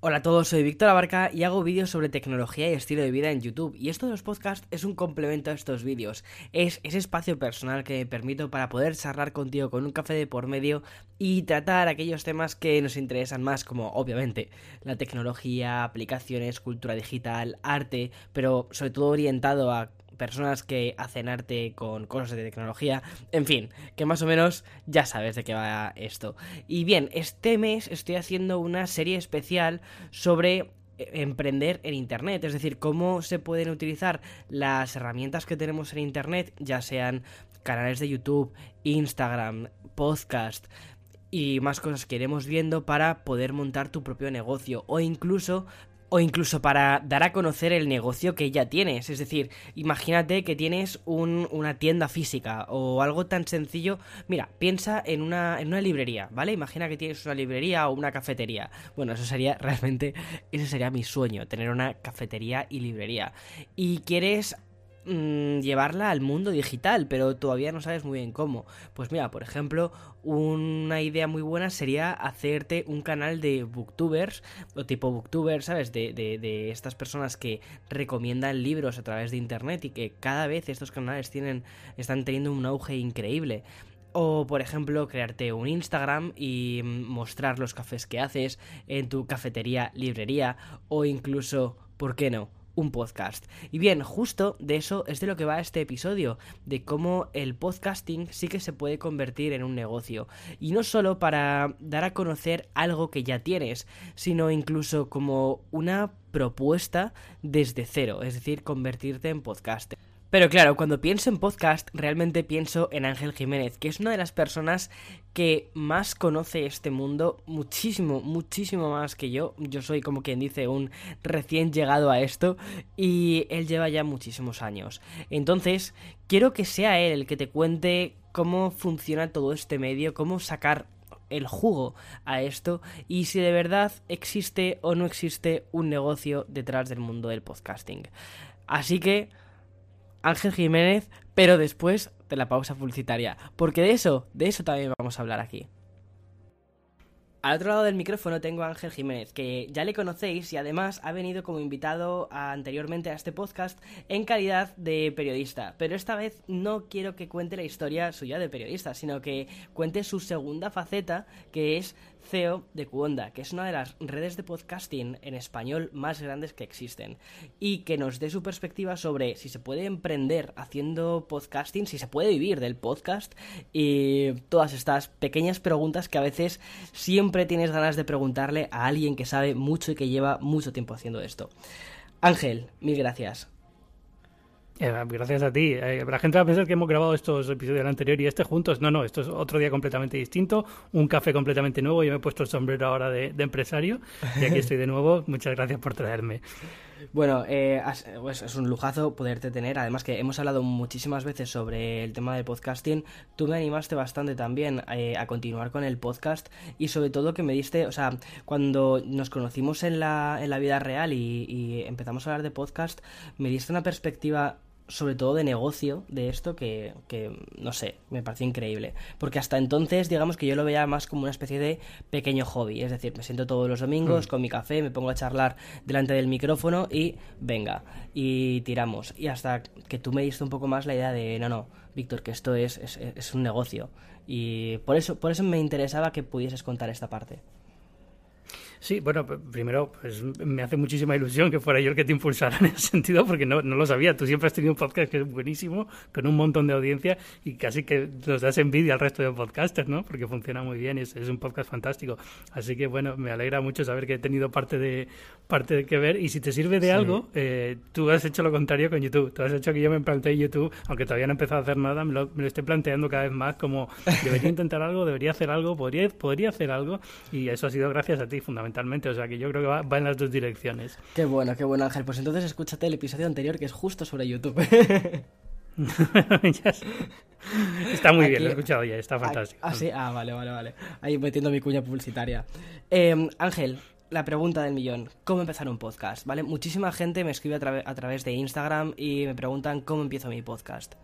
Hola a todos, soy Víctor Abarca y hago vídeos sobre tecnología y estilo de vida en YouTube. Y esto de los podcasts es un complemento a estos vídeos. Es ese espacio personal que me permito para poder charlar contigo con un café de por medio y tratar aquellos temas que nos interesan más, como obviamente la tecnología, aplicaciones, cultura digital, arte, pero sobre todo orientado a personas que hacen arte con cosas de tecnología, en fin, que más o menos ya sabes de qué va esto. Y bien, este mes estoy haciendo una serie especial sobre eh, emprender en Internet, es decir, cómo se pueden utilizar las herramientas que tenemos en Internet, ya sean canales de YouTube, Instagram, podcast, y más cosas que iremos viendo para poder montar tu propio negocio o incluso o incluso para dar a conocer el negocio que ya tienes. Es decir, imagínate que tienes una tienda física o algo tan sencillo. Mira, piensa en una, en una librería, ¿vale? Imagina que tienes una librería o una cafetería. Bueno, eso sería realmente, ese sería mi sueño, tener una cafetería y librería. Y quieres Mm, llevarla al mundo digital, pero todavía no sabes muy bien cómo. Pues mira, por ejemplo, una idea muy buena sería hacerte un canal de booktubers, o tipo booktubers, ¿sabes? De, de, estas personas que recomiendan libros a través de internet y que cada vez estos canales tienen, están teniendo un auge increíble. O, por ejemplo, crearte un Instagram y mostrar los cafés que haces en tu cafetería, librería, o incluso, ¿por qué no? Un podcast. Y bien, justo de eso es de lo que va este episodio, de cómo el podcasting sí que se puede convertir en un negocio. Y no solo para dar a conocer algo que ya tienes, sino incluso como una propuesta desde cero, es decir, convertirte en podcaster. Pero claro, cuando pienso en podcast, realmente pienso en Ángel Jiménez, que es una de las personas que más conoce este mundo, muchísimo, muchísimo más que yo. Yo soy como quien dice un recién llegado a esto y él lleva ya muchísimos años. Entonces, quiero que sea él el que te cuente cómo funciona todo este medio, cómo sacar el jugo a esto y si de verdad existe o no existe un negocio detrás del mundo del podcasting. Así que Ángel Jiménez, pero después de la pausa publicitaria, porque de eso, de eso también vamos a hablar aquí. Al otro lado del micrófono tengo a Ángel Jiménez, que ya le conocéis y además ha venido como invitado anteriormente a este podcast en calidad de periodista. Pero esta vez no quiero que cuente la historia suya de periodista, sino que cuente su segunda faceta, que es CEO de Cuonda, que es una de las redes de podcasting en español más grandes que existen, y que nos dé su perspectiva sobre si se puede emprender haciendo podcasting, si se puede vivir del podcast y todas estas pequeñas preguntas que a veces siempre tienes ganas de preguntarle a alguien que sabe mucho y que lleva mucho tiempo haciendo esto. Ángel, mil gracias. Eh, gracias a ti. Eh, la gente va a pensar que hemos grabado estos episodios anterior y este juntos. No, no, esto es otro día completamente distinto, un café completamente nuevo. Yo me he puesto el sombrero ahora de, empresario y aquí estoy de nuevo. Muchas gracias por traerme. Bueno, eh, pues es un lujazo poderte tener. Además que hemos hablado muchísimas veces sobre el tema del podcasting. Tú me animaste bastante también a continuar con el podcast y sobre todo que me diste, o sea, cuando nos conocimos en la, en la vida real y, y empezamos a hablar de podcast, me diste una perspectiva sobre todo de negocio de esto que, que, no sé, me pareció increíble. Porque hasta entonces, digamos que yo lo veía más como una especie de pequeño hobby. Es decir, me siento todos los domingos hmm. con mi café, me pongo a charlar delante del micrófono y venga, y tiramos. Y hasta que tú me diste un poco más la idea de, no, no, Víctor, que esto es, es, es un negocio. Y por eso, por eso me interesaba que pudieses contar esta parte. Sí, bueno, primero, pues me hace muchísima ilusión que fuera yo el que te impulsara en ese sentido, porque no, no lo sabía. Tú siempre has tenido un podcast que es buenísimo, con un montón de audiencia y casi que nos das envidia al resto de podcasters, ¿no? Porque funciona muy bien y es, un podcast fantástico. Así que, bueno, me alegra mucho saber que he tenido parte de, parte de que ver. Y si te sirve de algo, eh, tú has hecho lo contrario con YouTube. Tú has hecho que yo me plantee YouTube, aunque todavía no he empezado a hacer nada, me lo, me lo estoy planteando cada vez más como debería intentar algo, debería hacer algo, podría, podría hacer algo. Y eso ha sido gracias a ti, fundamentalmente o sea que yo creo que va, en las dos direcciones. Qué bueno, qué bueno Ángel. Pues entonces escúchate el episodio anterior que es justo sobre YouTube. está muy bien, lo he escuchado ya, está fantástico. Ah, sí, ah, vale, vale, vale. Ahí metiendo mi cuña publicitaria. Em, Ángel, la pregunta del millón, ¿cómo empezar un podcast? ¿Vale? Muchísima gente me escribe a, a través de Instagram y me preguntan cómo empiezo mi podcast.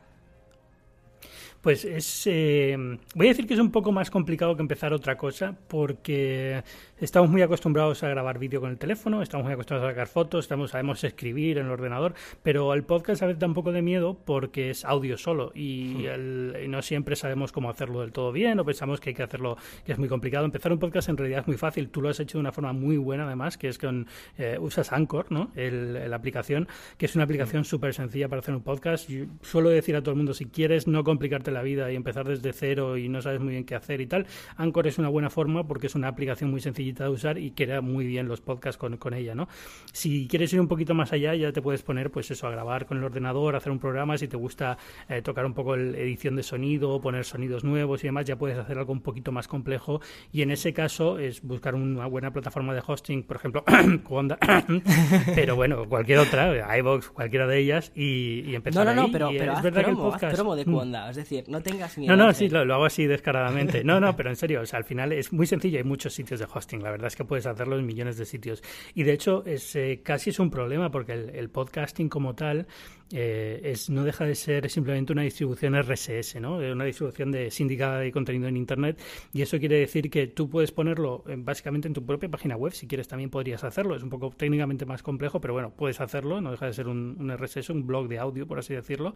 Pues es. Eh, voy a decir que es un poco más complicado que empezar otra cosa, porque estamos muy acostumbrados a grabar vídeo con el teléfono, estamos muy acostumbrados a sacar fotos, estamos, sabemos escribir en el ordenador, pero el podcast a veces da un poco de miedo porque es audio solo y, hmm. no siempre sabemos cómo hacerlo del todo bien o pensamos que hay que hacerlo, que es muy complicado. Empezar un podcast en realidad es muy fácil, tú lo has hecho de una forma muy buena además, que es con. Eh, usas Anchor, ¿no? la aplicación, que es una aplicación súper sencilla para hacer un podcast. Yo suelo decir a todo el mundo, si quieres no complicarte la vida y empezar desde cero y no sabes muy bien qué hacer y tal, Anchor es una buena forma porque es una aplicación muy sencillita de usar y queda muy bien los podcasts con, con ella, ¿no? Si quieres ir un poquito más allá, ya te puedes poner, pues eso, a grabar con el ordenador, hacer un programa, si te gusta eh, tocar un poco la edición de sonido, poner sonidos nuevos y demás, ya puedes hacer algo un poquito más complejo. Y en ese caso es buscar una buena plataforma de hosting, por ejemplo, pero bueno, cualquier otra, iVoox, cualquiera de ellas y, y empezar No, no, no, ahí. pero, pero es verdad que el podcast... de Cuonda, es decir, no tengas miedo. No, no, sí, lo, hago así descaradamente. No, no, pero en serio, o sea, al final es muy sencillo, hay muchos sitios de hosting, la verdad es que puedes hacerlo en millones de sitios. Y de hecho, es, eh, casi es un problema porque el podcasting como tal eh, es, no deja de ser simplemente una distribución RSS, ¿no? una distribución de sindicada de contenido en Internet y eso quiere decir que tú puedes ponerlo básicamente en tu propia página web, si quieres también podrías hacerlo, es un poco técnicamente más complejo, pero bueno, puedes hacerlo, no deja de ser un, un RSS, un blog de audio, por así decirlo,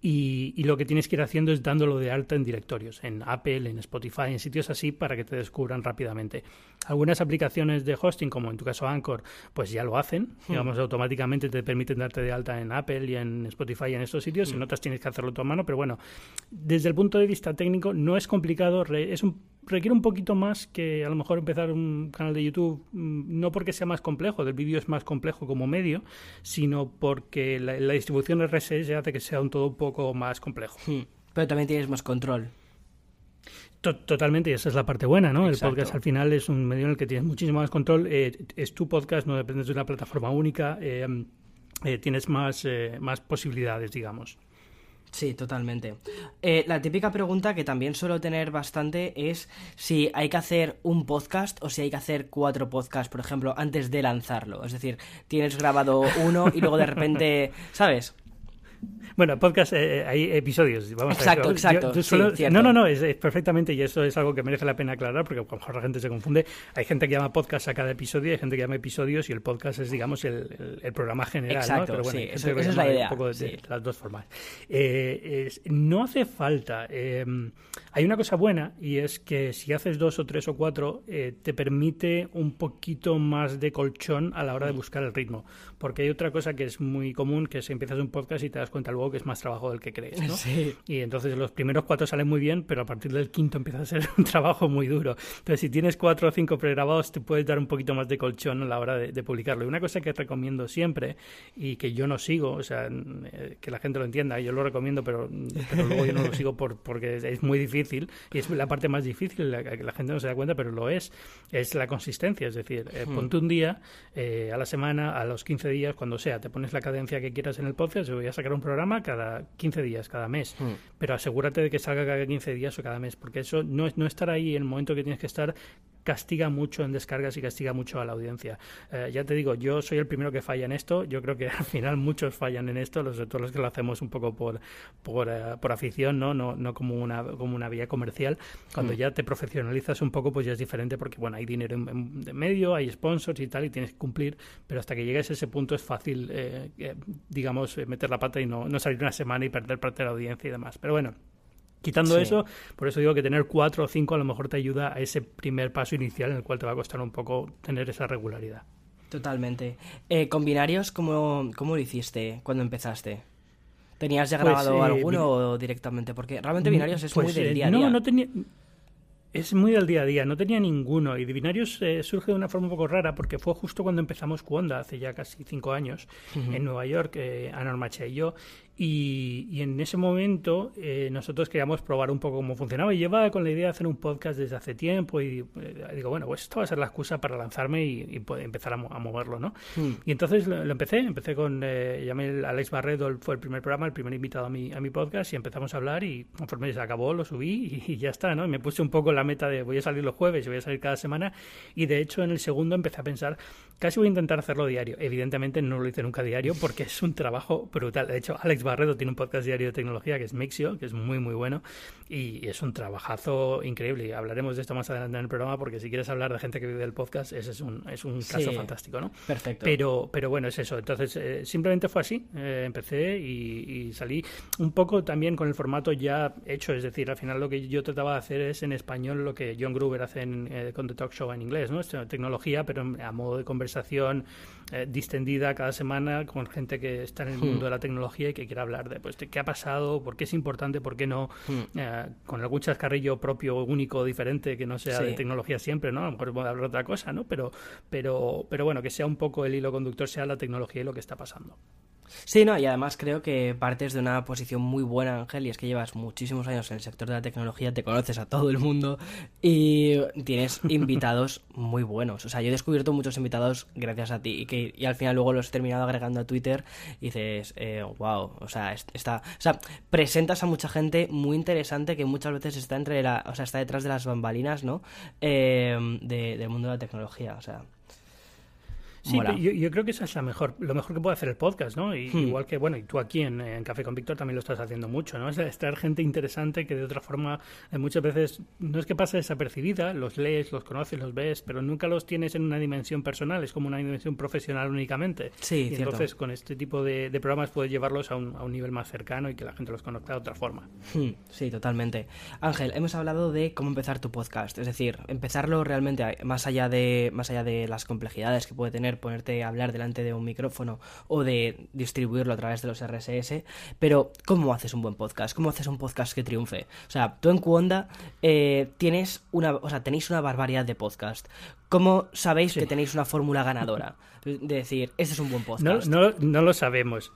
y, y, lo que tienes que ir haciendo es dándolo de alta en directorios, en Apple, en Spotify, en sitios así para que te descubran rápidamente. Algunas aplicaciones de hosting, como en tu caso Anchor, pues ya lo hacen, hmm. digamos, automáticamente te permiten darte de alta en Apple y en en Spotify y en estos sitios, en mm. otras tienes que hacerlo a tu mano, pero bueno, desde el punto de vista técnico no es complicado, es un, requiere un poquito más que a lo mejor empezar un canal de YouTube, mm, no porque sea más complejo, el vídeo es más complejo como medio, sino porque la, distribución RSS hace que sea un todo un poco más complejo. Hmm. Pero también tienes más control. Totalmente, y esa es la parte buena, ¿no? El podcast al final es un medio en el que tienes muchísimo más control. Eh, es tu podcast, no dependes de una plataforma única. Eh, eh, tienes más, eh, más posibilidades, digamos. Sí, totalmente. Eh, la típica pregunta que también suelo tener bastante es si hay que hacer un podcast o si hay que hacer cuatro podcasts, por ejemplo, antes de lanzarlo. Es decir, tienes grabado uno y luego de repente, ¿sabes? Bueno, podcast, eh, eh, hay episodios. Vamos exacto, a exacto. no, no, no, es, perfectamente y eso es algo que merece la pena aclarar porque a lo mejor la gente se confunde. Hay gente que llama podcast a cada episodio, hay gente que llama episodios y el podcast es, digamos, el, el, programa general. Exacto, Pero bueno, sí, esa es la idea. Un poco de, las dos formas. Eh, no hace falta. hay una cosa buena y es que si haces dos o tres o cuatro, te permite un poquito más de colchón a la hora de mm. buscar el ritmo. Porque hay otra cosa que es muy común, que es empiezas un podcast y te das cuenta luego que es más trabajo del que crees, ¿no? Y entonces los primeros cuatro salen muy bien, pero a partir del quinto empieza a ser un trabajo muy duro. Entonces, si tienes cuatro o cinco pregrabados, te puedes dar un poquito más de colchón a la hora de, publicarlo. Y una cosa que recomiendo siempre y que yo no sigo, o sea, eh, que la gente lo entienda, yo lo recomiendo, pero, luego yo no lo sigo por, porque es muy difícil y es la parte más difícil, la, que la gente no se da cuenta, pero lo es, es la consistencia. Es decir, eh, hmm. ponte un día eh, a la semana, a los 15 días, cuando sea, te pones la cadencia que quieras en el podcast, yo voy a sacar un programa cada 15 días, cada mes. Hmm. Pero asegúrate de que salga cada 15 días o cada mes, porque eso no, es, no estar ahí en el momento que tienes que estar castiga mucho en descargas y castiga mucho a la audiencia. Eh, ya te digo, yo soy el primero que falla en esto. Yo creo que al final muchos fallan en esto, los, todos los que lo hacemos un poco por, por, eh, por afición, ¿no? No, no como, una, como una vía comercial. Cuando hmm. ya te profesionalizas un poco, pues ya es diferente porque, bueno, hay dinero en, medio, hay sponsors y tal, y tienes que cumplir, pero hasta que llegues a ese punto es fácil, eh, digamos, meter la pata y no, no salir una semana y perder parte de la audiencia y demás. Pero bueno, Quitando eso, por eso digo que tener cuatro o cinco a lo mejor te ayuda a ese primer paso inicial en el cual te va a costar un poco tener esa regularidad. Totalmente. Eh, ¿Con binarios cómo, cómo lo hiciste cuando empezaste? ¿Tenías ya pues, grabado eh, alguno directamente? Porque realmente binarios es muy pues, del eh, día a día. No, no tenía es muy del día a día, no tenía ninguno. Y Divinarios eh, surge de una forma un poco rara porque fue justo cuando empezamos Cuonda, hace ya casi cinco años, en Nueva York, eh, Ana y yo. Y, en ese momento eh, nosotros queríamos probar un poco cómo funcionaba y llevaba con la idea de hacer un podcast desde hace tiempo y eh, digo, bueno, pues esto va a ser la excusa para lanzarme y, empezar a, moverlo, ¿no? Hmm. Y entonces lo, empecé, empecé con, eh, llamé a Alex Barredo, fue el primer programa, el primer invitado a mi, a mi podcast y empezamos a hablar y conforme se acabó lo subí y, ya está, ¿no? me puse un poco la meta de voy a salir los jueves y voy a salir cada semana y de hecho en el segundo empecé a pensar, casi voy a intentar hacerlo diario. Evidentemente no lo hice nunca diario porque es un trabajo brutal. De hecho, Alex Barredo tiene un podcast diario de tecnología que es Mixio, que es muy, muy bueno y es un trabajazo increíble. Hablaremos de esto más adelante en el programa porque si quieres hablar de gente que vive del podcast, ese es un, es un caso fantástico, ¿no? Perfecto. Pero, pero bueno, es eso. Entonces, eh, simplemente fue así. Eh, empecé y, salí un poco también con el formato ya hecho. Es decir, al final lo que yo trataba de hacer es en español lo que John Gruber hace en, eh, con The Talk Show en inglés, ¿no? Es tecnología, pero a modo de conversación distendida cada semana con gente que está en el hmm. mundo de la tecnología y que quiera hablar de, pues, de qué ha pasado, por qué es importante, por qué no. Hmm con algún chascarrillo propio, único, diferente, que no sea de tecnología siempre, ¿no? A lo mejor puede hablar otra cosa, ¿no? Pero, pero, pero bueno, que sea un poco el hilo conductor, sea la tecnología y lo que está pasando. Sí, no, y además creo que partes de una posición muy buena, Ángel, y es que llevas muchísimos años en el sector de la tecnología, te conoces a todo el mundo y tienes invitados muy buenos. O sea, yo he descubierto muchos invitados gracias a ti y que y al final luego los he terminado agregando a Twitter y dices, eh, wow, o sea, está, o sea, presentas a mucha gente muy interesante que muchas veces está entre la, o sea, está detrás de las bambalinas, ¿no? Eh, del mundo de la tecnología, o sea. Sí, yo, creo que esa es la mejor, lo mejor que puede hacer el podcast, ¿no? Y, hmm. Igual que, bueno, y tú aquí en, Café con Víctor también lo estás haciendo mucho, ¿no? Es estar gente interesante que de otra forma eh, muchas veces no es que pase desapercibida, los lees, los conoces, los ves, pero nunca los tienes en una dimensión personal, es como una dimensión profesional únicamente. Sí, y entonces con este tipo de, programas puedes llevarlos a un, a un, nivel más cercano y que la gente los conozca de otra forma. Hmm, sí, totalmente. Ángel, hemos hablado de cómo empezar tu podcast, es decir, empezarlo realmente más allá de, más allá de las complejidades que puede tener ponerte a hablar delante de un micrófono o de distribuirlo a través de los RSS, pero ¿cómo haces un buen podcast? ¿Cómo haces un podcast que triunfe? O sea, tú en Cuonda eh, tienes una, o sea, tenéis una barbaridad de podcast. ¿Cómo sabéis que tenéis una fórmula ganadora? De decir, este es un buen podcast. No, no, lo sabemos.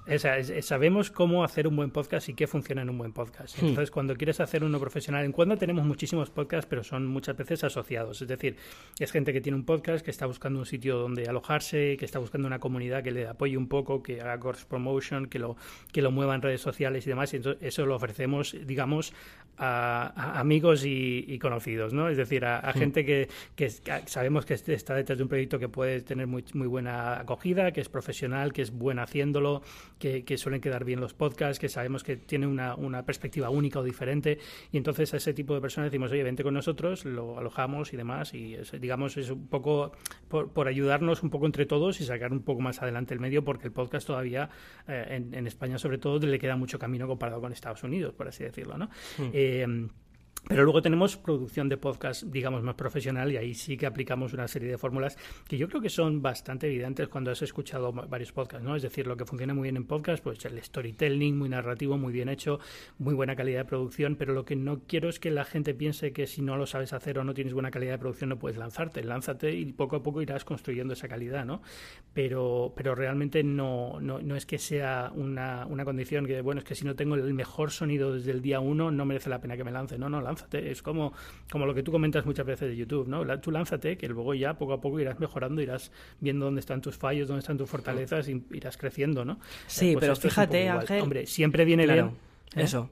sabemos cómo hacer un buen podcast y qué funciona en un buen podcast. Hmm. Entonces, cuando quieres hacer uno profesional, en cuando tenemos muchísimos podcasts, pero son muchas veces asociados. Es decir, es gente que tiene un podcast, que está buscando un sitio donde alojarse, que está buscando una comunidad que le apoye un poco, que haga course promotion, que lo, que lo mueva en redes sociales y demás. Y entonces, eso lo ofrecemos, digamos, a, amigos y, conocidos, ¿no? Es decir, a, hmm. gente que, que sabemos que está detrás de un proyecto que puede tener muy, muy buena acogida, que es profesional, que es buena haciéndolo, que, suelen quedar bien los podcasts, que sabemos que tiene una, una, perspectiva única o diferente. Y entonces a ese tipo de personas decimos, oye, vente con nosotros, lo alojamos y demás. Y digamos, es un poco por, ayudarnos un poco entre todos y sacar un poco más adelante el medio, porque el podcast todavía, eh, en, España sobre todo, le queda mucho camino comparado con Estados Unidos, por así decirlo. ¿no? Hmm. Eh, pero luego tenemos producción de podcast, digamos, más profesional y ahí sí que aplicamos una serie de fórmulas que yo creo que son bastante evidentes cuando has escuchado varios podcasts, ¿no? Es decir, lo que funciona muy bien en podcast, pues el storytelling, muy narrativo, muy bien hecho, muy buena calidad de producción, pero lo que no quiero es que la gente piense que si no lo sabes hacer o no tienes buena calidad de producción no puedes lanzarte. Lánzate y poco a poco irás construyendo esa calidad, ¿no? Pero, pero realmente no, no, no es que sea una, una condición que, bueno, es que si no tengo el mejor sonido desde el día uno no merece la pena que me lance. No, no. Es como, como lo que tú comentas muchas veces de YouTube, ¿no? Tú lánzate, que luego ya poco a poco irás mejorando, irás viendo dónde están tus fallos, dónde están tus fortalezas y irás creciendo, ¿no? Sí, pues pero fíjate, Ángel. Hombre, siempre viene bien ¿Eh? Eso.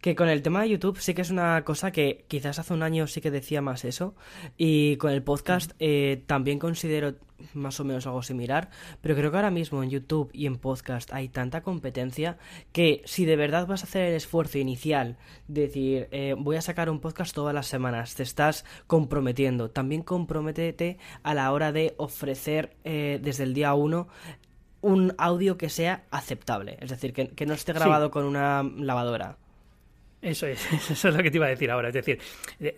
Que con el tema de YouTube sí que es una cosa que quizás hace un año sí que decía más eso. Y con el podcast eh, también considero más o menos algo similar. Pero creo que ahora mismo en YouTube y en podcast hay tanta competencia que si de verdad vas a hacer el esfuerzo inicial de decir eh, voy a sacar un podcast todas las semanas, te estás comprometiendo. También comprométete a la hora de ofrecer desde el día uno un audio que sea aceptable, es decir, que, no esté grabado con una lavadora. Eso es, eso es lo que te iba a decir ahora. Es decir,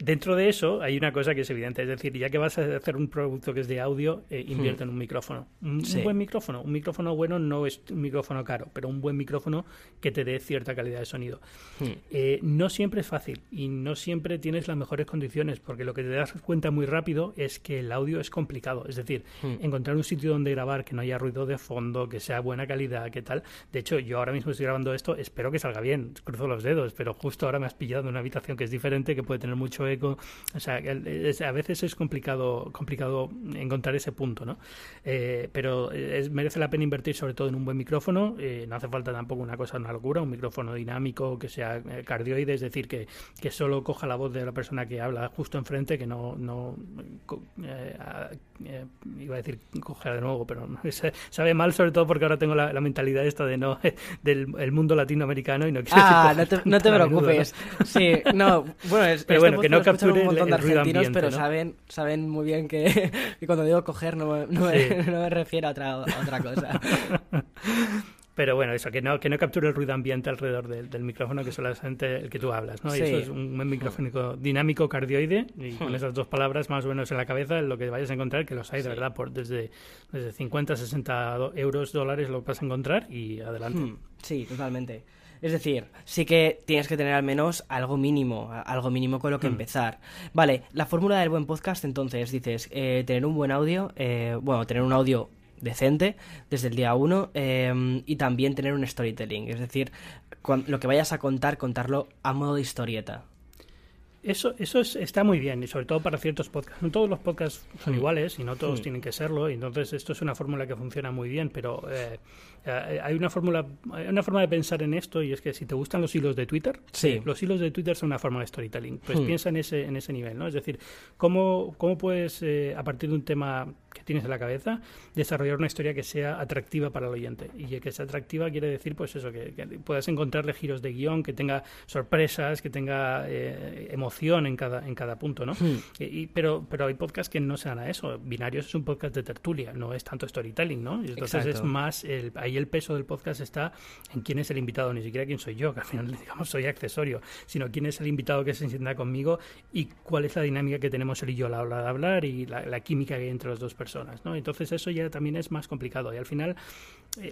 dentro de eso hay una cosa que es evidente. Es decir, ya que vas a hacer un producto que es de audio, eh, invierte hmm. en un micrófono. Un, buen micrófono. Un micrófono bueno no es un micrófono caro, pero un buen micrófono que te dé cierta calidad de sonido. Hmm. Eh, no siempre es fácil y no siempre tienes las mejores condiciones, porque lo que te das cuenta muy rápido es que el audio es complicado. Es decir, hmm. encontrar un sitio donde grabar que no haya ruido de fondo, que sea buena calidad, que tal. De hecho, yo ahora mismo estoy grabando esto, espero que salga bien, cruzo los dedos, pero justo justo ahora me has pillado en una habitación que es diferente, que puede tener mucho eco. O sea, a veces es complicado, complicado encontrar ese punto, ¿no? Eh, pero merece la pena invertir sobre todo en un buen micrófono. Eh, no hace falta tampoco una cosa, una locura, un micrófono dinámico que sea eh, cardioide, es decir, que, que solo coja la voz de la persona que habla justo enfrente, que no, no iba a decir coger de nuevo, pero sabe mal sobre todo porque ahora tengo la, mentalidad esta de no del mundo latinoamericano y no quiero ah, no te, no te preocupes. Sí, no, bueno, es, pero bueno, que no capture un montón de argentinos, pero saben, saben muy bien que, cuando digo coger no, no, me, refiero a otra, a otra cosa. Pero bueno, eso, que no, que no capture el ruido ambiente alrededor del, micrófono, que es solamente el que tú hablas, ¿no? Y eso es un buen micrófono dinámico cardioide, y con esas dos palabras más o menos en la cabeza, lo que vayas a encontrar, que los hay de verdad, por desde, desde 50, 60 euros, dólares lo vas a encontrar y adelante. Hmm. Sí, totalmente. Es decir, sí que tienes que tener al menos algo mínimo, algo mínimo con lo que hmm. empezar. Vale, la fórmula del buen podcast, entonces, dices, eh, tener un buen audio, eh, bueno, tener un audio decente desde el día uno em, y también tener un storytelling, es decir, lo que vayas a contar, contarlo a modo de historieta. Eso, eso está muy bien, y sobre todo para ciertos podcasts. No todos los podcasts son mm. iguales y no todos mm. tienen que serlo, y entonces esto es una fórmula que funciona muy bien, pero eh, hay una fórmula, hay una forma de pensar en esto, y es que si te gustan los hilos de Twitter, sí. los hilos de Twitter son una forma de storytelling. Pues mm. piensa en ese, en ese nivel, ¿no? Es decir, cómo, cómo puedes, eh, a partir de un tema que tienes en la cabeza, desarrollar una historia que sea atractiva para el oyente. Y que sea atractiva quiere decir, pues eso, que, puedas encontrarle giros de guion, que tenga sorpresas, que tenga emociones en cada, en cada punto, ¿no? Hmm. Y, pero, pero hay podcasts que no se dan a eso. Binarios es un podcast de tertulia, no es tanto storytelling, ¿no? Y entonces es más, el, ahí el peso del podcast está en quién es el invitado, ni siquiera quién soy yo, que al final, digamos, soy accesorio, sino quién es el invitado que se sienta conmigo y cuál es la dinámica que tenemos él y yo a la hora de hablar y la, química que hay entre las dos personas, ¿no? Entonces eso ya también es más complicado y al final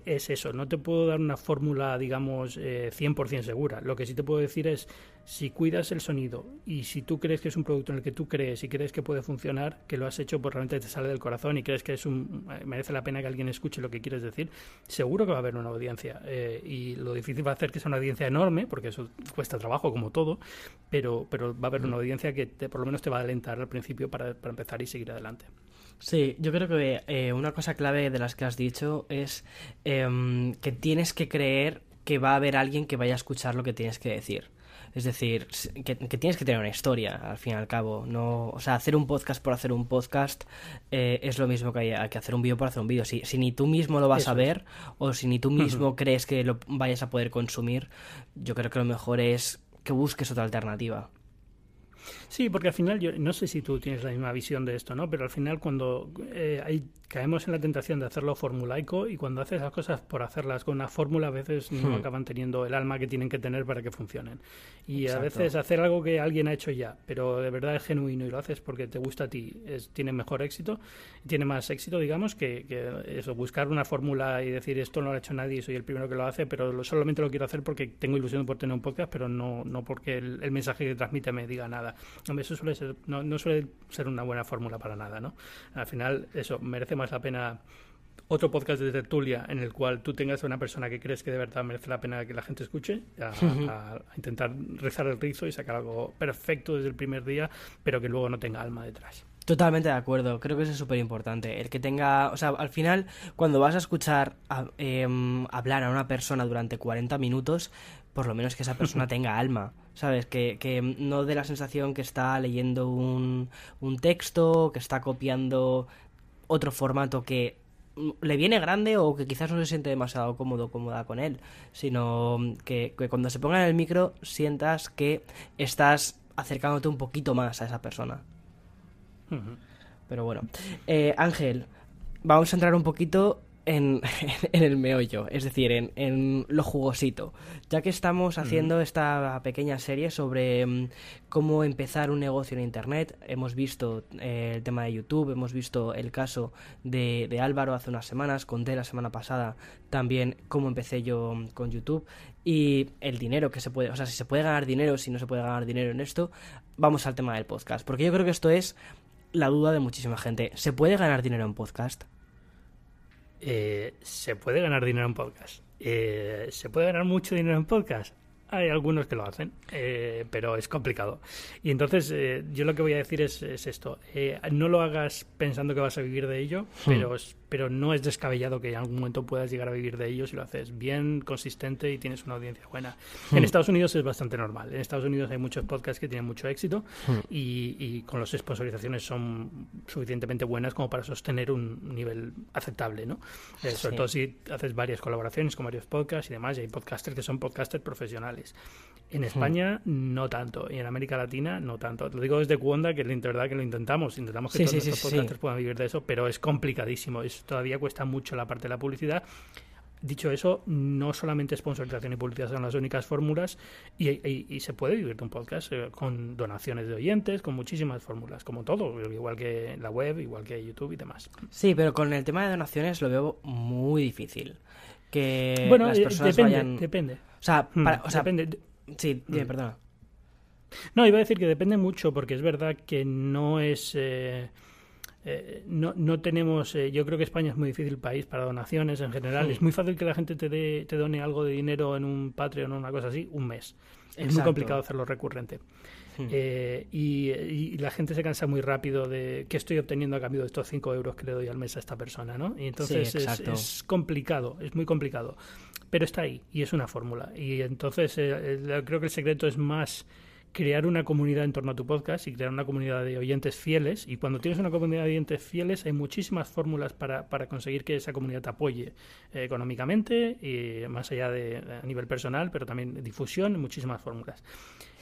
es eso, no te puedo dar una fórmula, digamos, eh, 100% segura. Lo que sí te puedo decir es, si cuidas el sonido y si tú crees que es un producto en el que tú crees y crees que puede funcionar, que lo has hecho pues realmente te sale del corazón y crees que es un, eh, merece la pena que alguien escuche lo que quieres decir, seguro que va a haber una audiencia. Eh, y lo difícil va a hacer que sea una audiencia enorme, porque eso cuesta trabajo como todo, pero, pero va a haber una audiencia que por lo menos te va a alentar al principio para, empezar y seguir adelante. Sí, yo creo que eh, una cosa clave de las que has dicho es em, que tienes que creer que va a haber alguien que vaya a escuchar lo que tienes que decir. Es decir, que, tienes que tener una historia, al fin y al cabo. No, o sea, hacer un podcast por hacer un podcast eh, es lo mismo que, hay, que hacer un vídeo por hacer un vídeo. Si, si ni tú mismo lo vas a ver o si ni tú mismo crees que lo vayas a poder consumir, yo creo que lo mejor es que busques otra alternativa. Sí, porque al final yo no sé si tú tienes la misma visión de esto, ¿no? Pero al final cuando eh, hay, caemos en la tentación de hacerlo formulaico y cuando haces las cosas por hacerlas con una fórmula a veces no hmm. acaban teniendo el alma que tienen que tener para que funcionen. Y a veces hacer algo que alguien ha hecho ya, pero de verdad es genuino y lo haces porque te gusta a ti, es, tiene mejor éxito, tiene más éxito, digamos, que, eso, buscar una fórmula y decir esto no lo ha hecho nadie y soy el primero que lo hace, pero solamente lo quiero hacer porque tengo ilusión por tener un podcast, pero no, no porque el, el mensaje que transmite me diga nada eso suele ser, no, no suele ser una buena fórmula para nada, ¿no? Al final, eso, merece más la pena otro podcast de tertulia en el cual tú tengas a una persona que crees que de verdad merece la pena que la gente escuche, a, intentar rezar el rizo y sacar algo perfecto desde el primer día, pero que luego no tenga alma detrás. Totalmente de acuerdo, creo que eso es súper importante. El que tenga, o sea, al final, cuando vas a escuchar em, hablar a una persona durante 40 minutos, por lo menos que esa persona tenga alma, ¿sabes? Que, que no dé la sensación que está leyendo un, un texto, que está copiando otro formato que le viene grande o que quizás no se siente demasiado cómodo cómoda con él, sino que, cuando se ponga en el micro sientas que estás acercándote un poquito más a esa persona. Pero bueno, eh, Ángel, vamos a entrar un poquito en, el meollo, es decir, en, lo jugosito, ya que estamos haciendo esta pequeña serie sobre mm, cómo empezar un negocio en Internet. Hemos visto eh, el tema de YouTube, hemos visto el caso de, Álvaro hace unas semanas, conté la semana pasada también cómo empecé yo mm, con YouTube y el dinero que se puede, o sea, si se puede ganar dinero, si no se puede ganar dinero en esto, vamos al tema del podcast, porque yo creo que esto es la duda de muchísima gente. ¿Se puede ganar dinero en podcast? Eh, ¿se puede ganar dinero en podcast? Eh, ¿Se puede ganar mucho dinero en podcast? hay algunos que lo hacen, eh, pero es complicado. Y entonces eh, yo lo que voy a decir es, esto. Eh, no lo hagas pensando que vas a vivir de ello, hmm. pero, pero no es descabellado que en algún momento puedas llegar a vivir de ello si lo haces bien, consistente y tienes una audiencia buena. En hmm. Estados Unidos es bastante normal. En Estados Unidos hay muchos podcasts que tienen mucho éxito hmm. y, y, con las sponsorizaciones son suficientemente buenas como para sostener un nivel aceptable, ¿no? sobre todo si haces varias colaboraciones con varios podcasts y demás, y hay podcasters que son podcasters profesionales. En España no tanto, y en América Latina no tanto. Lo digo desde Cuonda, que es verdad que lo intentamos, intentamos que todos los podcasters puedan vivir de eso, pero es complicadísimo, es, todavía cuesta mucho la parte de la publicidad. Dicho eso, no solamente sponsorización y publicidad son las únicas fórmulas y, se puede vivir de un podcast eh, con donaciones de oyentes, con muchísimas fórmulas, como todo, igual que la web, igual que YouTube y demás. Sí, pero con el tema de donaciones lo veo muy difícil. Que bueno, las eh, personas depende, depende. O sea, hmm, para, depende. Sí, dime, perdona. No, iba a decir que depende mucho, porque es verdad que no es. Eh, eh, no, no tenemos. Eh, yo creo que España es muy difícil país para donaciones en general. Es muy fácil que la gente te, dé, te done algo de dinero en un Patreon o una cosa así, un mes. Es muy complicado hacerlo recurrente. Eh, y, la gente se cansa muy rápido de qué estoy obteniendo a cambio de estos 5 euros que le doy al mes a esta persona, ¿no? Y entonces es, complicado, es muy complicado. Pero está ahí y es una fórmula. Y entonces eh, eh, creo que el secreto es más crear una comunidad en torno a tu podcast y crear una comunidad de oyentes fieles. Y cuando tienes una comunidad de oyentes fieles, hay muchísimas fórmulas para, para conseguir que esa comunidad te apoye económicamente y más allá de a nivel personal, pero también difusión, muchísimas fórmulas.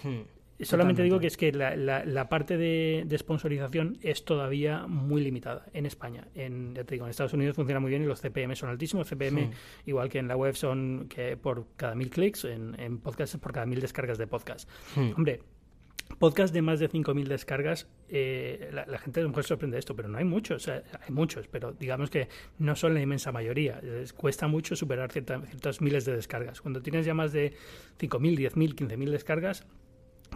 Hmm. Solamente digo que es que la, la, parte de, de, sponsorización es todavía muy limitada en España. En, ya te digo, en Estados Unidos funciona muy bien y los CPM son altísimos. CPM, igual que en la web, son que por cada mil clics, en, en podcast por cada mil descargas de podcast. Hombre, podcast de más de 5.000 descargas, eh, la, gente a lo mejor sorprende esto, pero no hay muchos, hay muchos, pero digamos que no son la inmensa mayoría. cuesta mucho superar ciertas miles de descargas. Cuando tienes ya más de 5.000, 10.000, 15.000 descargas,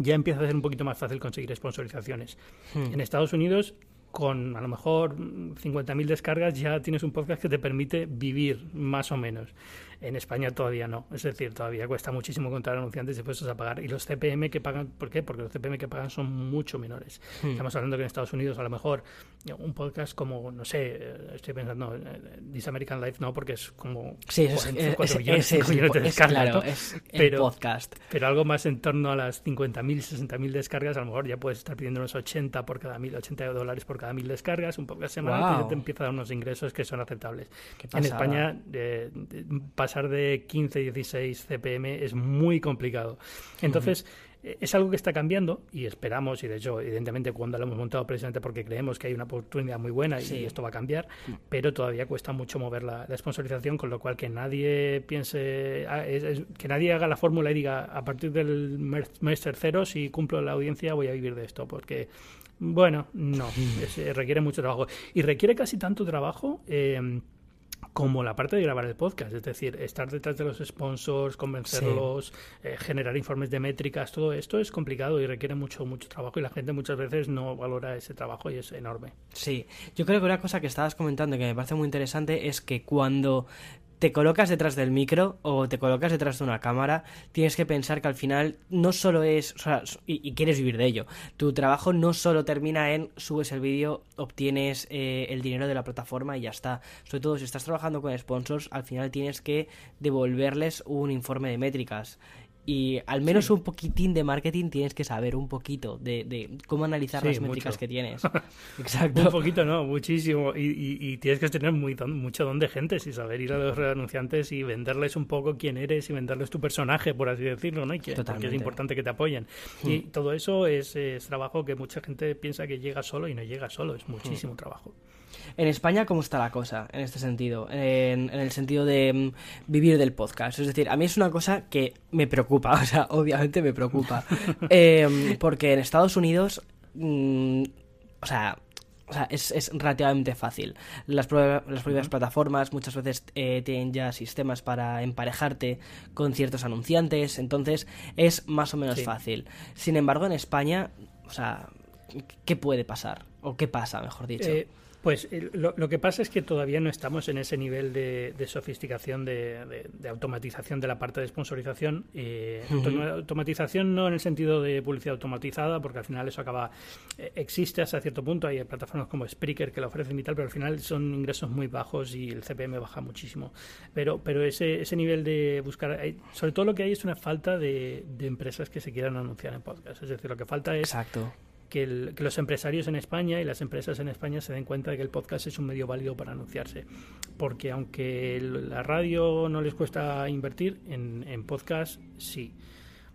ya empieza a ser un poquito más fácil conseguir sponsorizaciones. Hmm. En Estados Unidos, con a lo mejor 50.000 descargas, ya tienes un podcast que te permite vivir más o menos. En España todavía no. Es decir, todavía cuesta muchísimo encontrar anunciantes dispuestos a pagar. Y los CPM que pagan, ¿por qué? Porque los CPM que pagan son mucho menores. Hmm. Estamos hablando que en Estados Unidos a lo mejor un podcast como, no sé, estoy pensando, eh, This American Life no, porque es como sí, es, 4 millones, de descargas. pero, podcast. Pero algo más en torno a las 50.000, 60.000 descargas, a lo mejor ya puedes estar pidiendo unos 80 por cada mil, 80 dólares por cada mil descargas, un podcast semanal, wow. y te empieza a dar unos ingresos que son aceptables. En España, eh, pasar de 15, 16 CPM es muy complicado. Entonces, eh, es algo que está cambiando y esperamos, y de hecho, evidentemente, cuando lo hemos montado precisamente porque creemos que hay una oportunidad muy buena y esto va a cambiar, mm. pero todavía cuesta mucho mover la, sponsorización, con lo cual que nadie piense, ah, que nadie haga la fórmula y diga a partir del mes tercero, si cumplo la audiencia, voy a vivir de esto, porque bueno, no, eh, requiere mucho trabajo. Y requiere casi tanto trabajo eh, como la parte de grabar el podcast, es decir, estar detrás de los sponsors, convencerlos, eh, generar informes de métricas, todo esto es complicado y requiere mucho, mucho trabajo y la gente muchas veces no valora ese trabajo y es enorme. Sí, yo creo que una cosa que estabas comentando que me parece muy interesante es que cuando te colocas detrás del micro o te colocas detrás de una cámara, tienes que pensar que al final no solo es, o sea, y, quieres vivir de ello, tu trabajo no solo termina en subes el vídeo, obtienes eh, el dinero de la plataforma y ya está. Sobre todo si estás trabajando con sponsors, al final tienes que devolverles un informe de métricas y al menos un poquitín de marketing tienes que saber un poquito de, cómo analizar las métricas que tienes. Exacto. un poquito, no, muchísimo. Y, tienes que tener muy mucho don de gente y saber ir a los anunciantes y venderles un poco quién eres y venderles tu personaje, por así decirlo, ¿no? Y que, porque es importante que te apoyen. Y hmm. todo eso es, trabajo que mucha gente piensa que llega solo y no llega solo, es muchísimo hmm. trabajo. En España, ¿cómo está la cosa en este sentido? En, el sentido de mm, vivir del podcast. Es decir, a mí es una cosa que me preocupa, o sea, obviamente me preocupa. Em, porque en Estados Unidos, mm, o sea, o sea, es, relativamente fácil. Las, las propias plataformas muchas veces eh, tienen ya sistemas para emparejarte con ciertos anunciantes, entonces es más o menos fácil. Sin embargo, en España, o sea, ¿qué puede pasar? ¿O qué pasa, mejor dicho? Eh, Pues lo, lo, que pasa es que todavía no estamos en ese nivel de, de sofisticación, de, de, automatización de la parte de sponsorización. Eh, Automatización no en el sentido de publicidad automatizada, porque al final eso acaba. Eh, existe hasta cierto punto, hay plataformas como Spreaker que lo ofrecen y tal, pero al final son ingresos muy bajos y el CPM baja muchísimo. Pero, pero ese, ese nivel de buscar. sobre todo lo que hay es una falta de, de empresas que se quieran anunciar en podcast. Es decir, lo que falta es. Exacto que, los empresarios en España y las empresas en España se den cuenta de que el podcast es un medio válido para anunciarse. Porque aunque la radio no les cuesta invertir, en, en podcast sí.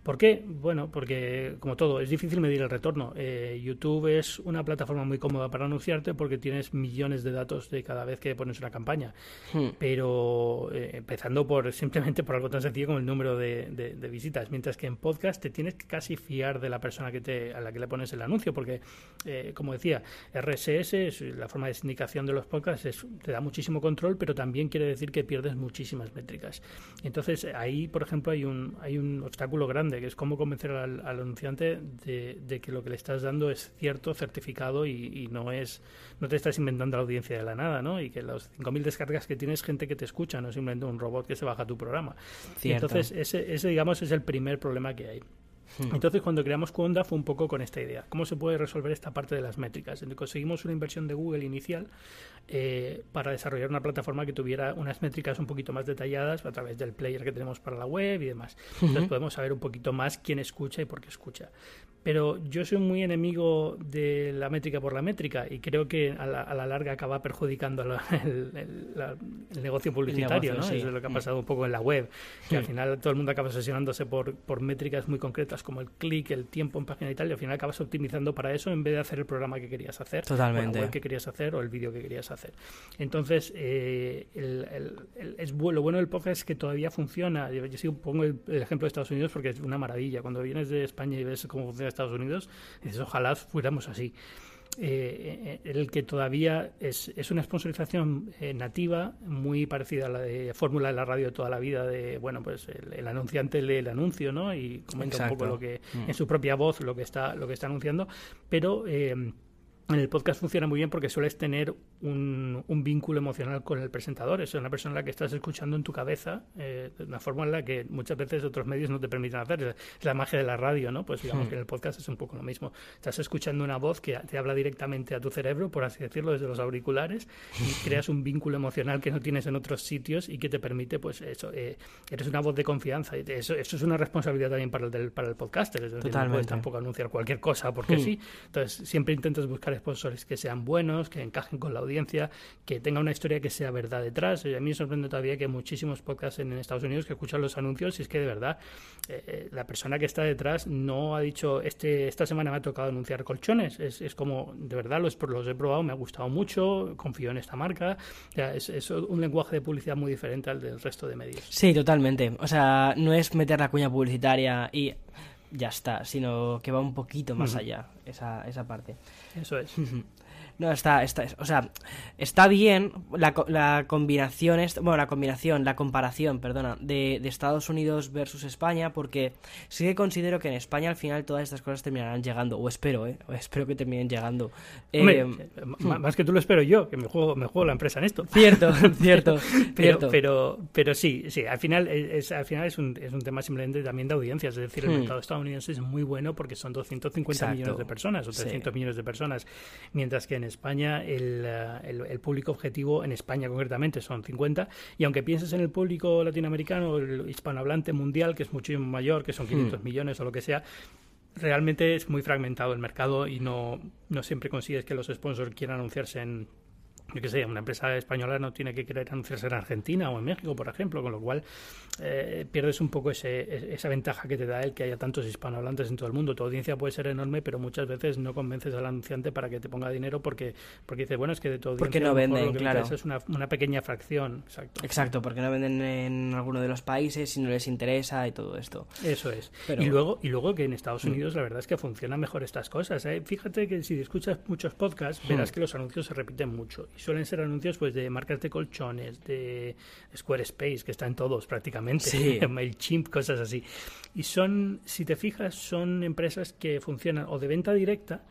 ¿Por qué? Bueno, porque como todo, es difícil medir el retorno. Eh, YouTube es una plataforma muy cómoda para anunciarte porque tienes millones de datos de cada vez que pones una campaña. Hmm. Pero eh, empezando por simplemente por algo tan sencillo como el número de, visitas. Mientras que en podcast te tienes que casi fiar de la persona que te, a la que le pones el anuncio. Porque, eh, como decía, RSS, la forma de sindicación de los podcasts, te da muchísimo control, pero también quiere decir que pierdes muchísimas métricas. Entonces, ahí, por ejemplo, hay un, hay un obstáculo grande que es cómo convencer al, anunciante de, que lo que le estás dando es cierto, certificado y, no es no te estás inventando la audiencia de la nada, ¿no? Y que los 5.000 descargas que tienes gente que te escucha, no simplemente un robot que se baja tu programa. Entonces, ese, ese, digamos, es el primer problema que hay. Hmm. Entonces, cuando creamos Conda fue un poco con esta idea. ¿Cómo se puede resolver esta parte de las métricas? Entonces, conseguimos una inversión de Google inicial eh, para desarrollar una plataforma que tuviera unas métricas un poquito más detalladas a través del player que tenemos para la web y demás. Entonces, podemos saber un poquito más quién escucha y por qué escucha pero yo soy muy enemigo de la métrica por la métrica y creo que a la, larga acaba perjudicando el, negocio publicitario, ¿no? es lo que ha mm. pasado un poco en la web, que al mm. final todo el mundo acaba sesionándose por, por métricas muy concretas como el clic, el tiempo en página y tal, y al final acabas optimizando para eso en vez de hacer el programa que querías hacer, Totalmente. o la web que querías hacer o el vídeo que querías hacer. Entonces, eh, es lo bueno del podcast es que todavía funciona. Yo, yo pongo el, ejemplo de Estados Unidos porque es una maravilla. Cuando vienes de España y ves cómo funciona Estados Unidos, dices, ojalá fuéramos así. Eh, eh, el que todavía es, es una sponsorización eh, nativa muy parecida a la de fórmula de la radio de toda la vida de bueno pues el, anunciante lee el anuncio no y comenta un poco lo que mm. en su propia voz lo que está lo que está anunciando. Pero en el podcast funciona muy bien porque sueles tener un, un, vínculo emocional con el presentador. Es una persona a la que estás escuchando en tu cabeza eh, de una forma en la que muchas veces otros medios no te permiten hacer. Es la magia de la radio, ¿no? Pues digamos hmm. que en el podcast es un poco lo mismo. Estás escuchando una voz que te habla directamente a tu cerebro, por así decirlo, desde los auriculares y creas un vínculo emocional que no tienes en otros sitios y que te permite, pues eso, eh, eres una voz de confianza. Eso, eso es una responsabilidad también para el, para el podcaster. Es decir, no puedes tampoco anunciar cualquier cosa porque hmm. sí. Entonces siempre intentas buscar sponsors que sean buenos, que encajen con la audiencia, que tenga una historia que sea verdad detrás. Y a mí me sorprende todavía que muchísimos podcasts en, Estados Unidos que escuchan los anuncios y es que de verdad eh, eh, la persona que está detrás no ha dicho este esta semana me ha tocado anunciar colchones. Es, es como, de verdad, los, los he probado, me ha gustado mucho, confío en esta marca. es, es un lenguaje de publicidad muy diferente al del resto de medios. Sí, totalmente. O sea, no es meter la cuña publicitaria y ya está, sino que va un poquito más allá esa, esa parte. Eso es. No, está, está, o sea, está bien la, la combinación, bueno, la combinación, la comparación, perdona, de, de, Estados Unidos versus España, porque sí que considero que en España al final todas estas cosas terminarán llegando, o espero, ¿eh? O espero que terminen llegando. Eh, más que tú lo espero yo, que me juego, me juego la empresa en esto. Cierto, cierto, pero, Pero, pero, sí, sí, al final es, al final es un, es un tema simplemente también de audiencias, es decir, el hmm. mercado estadounidense es muy bueno porque son 250 millones de personas o 300 millones de personas, mientras que en España eh, el, el, público objetivo, en España concretamente, son 50. Y aunque pienses en el público latinoamericano, el hispanohablante mundial, que es muchísimo mayor, que son 500 hmm. millones o lo que sea, realmente es muy fragmentado el mercado y no, no siempre consigues que los sponsors quieran anunciarse en yo qué sé, una empresa española no tiene que querer anunciarse en Argentina o en México, por ejemplo, con lo cual eh, pierdes un poco ese, esa ventaja que te da el que haya tantos hispanohablantes en todo el mundo. Tu audiencia puede ser enorme, pero muchas veces no convences al anunciante para que te ponga dinero porque, porque dice, bueno, es que de audiencia porque no venden, claro. es una, una, pequeña fracción. Exacto. Exacto, porque no venden en alguno de los países y no les interesa y todo esto. Eso es. Y, luego, y luego que en Estados mm. Unidos la verdad es que funcionan mejor estas cosas. ¿eh? Fíjate que si escuchas muchos podcasts, verás mm. que los anuncios se repiten mucho suelen ser anuncios pues de marcas de colchones, de Squarespace, que está en todos prácticamente, sí. MailChimp, cosas así. Y son, si te fijas, son empresas que funcionan o de venta directa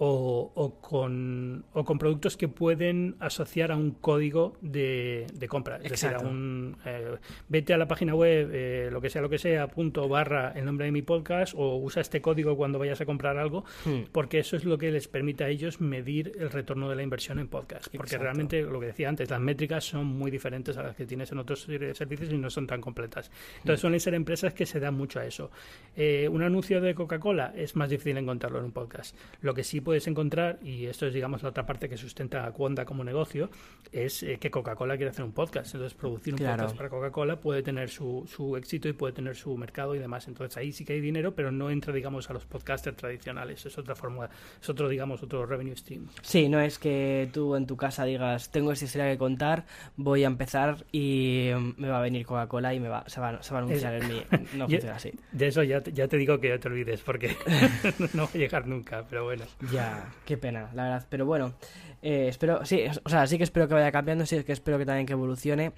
o, con, o con productos que pueden asociar a un código de, compra. Es decir, a un, eh, vete a la página web, eh, lo que sea, lo que sea, punto barra el nombre de mi podcast o usa este código cuando vayas a comprar algo, hmm. porque eso es lo que les permite a ellos medir el retorno de la inversión en podcast. Porque realmente, lo que decía antes, las métricas son muy diferentes a las que tienes en otros servicios y no son tan completas. Entonces, hmm. suelen ser empresas que se dan mucho a eso. Eh, un anuncio de Coca-Cola es más difícil encontrarlo en un podcast. Lo que sí puedes encontrar, y esto es digamos la otra parte que sustenta a Cuonda como negocio, es eh, que Coca-Cola quiere hacer un podcast. Entonces producir un podcast para Coca-Cola puede tener su, su éxito y puede tener su mercado y demás. Entonces ahí sí que hay dinero, pero no entra digamos a los podcasters tradicionales. Es otra forma, es otro digamos otro revenue stream. Sí, no es que tú en tu casa digas tengo esta historia que contar, voy a empezar y me va a venir Coca-Cola y me va, se, va, se va a anunciar en mi... No funciona así. De eso ya, ya te digo que ya te olvides porque no va a llegar nunca, pero bueno. Ya, qué pena, la verdad. Pero bueno, eh, espero, sí, o sea, sí que espero que vaya cambiando, sí que espero que también que evolucione.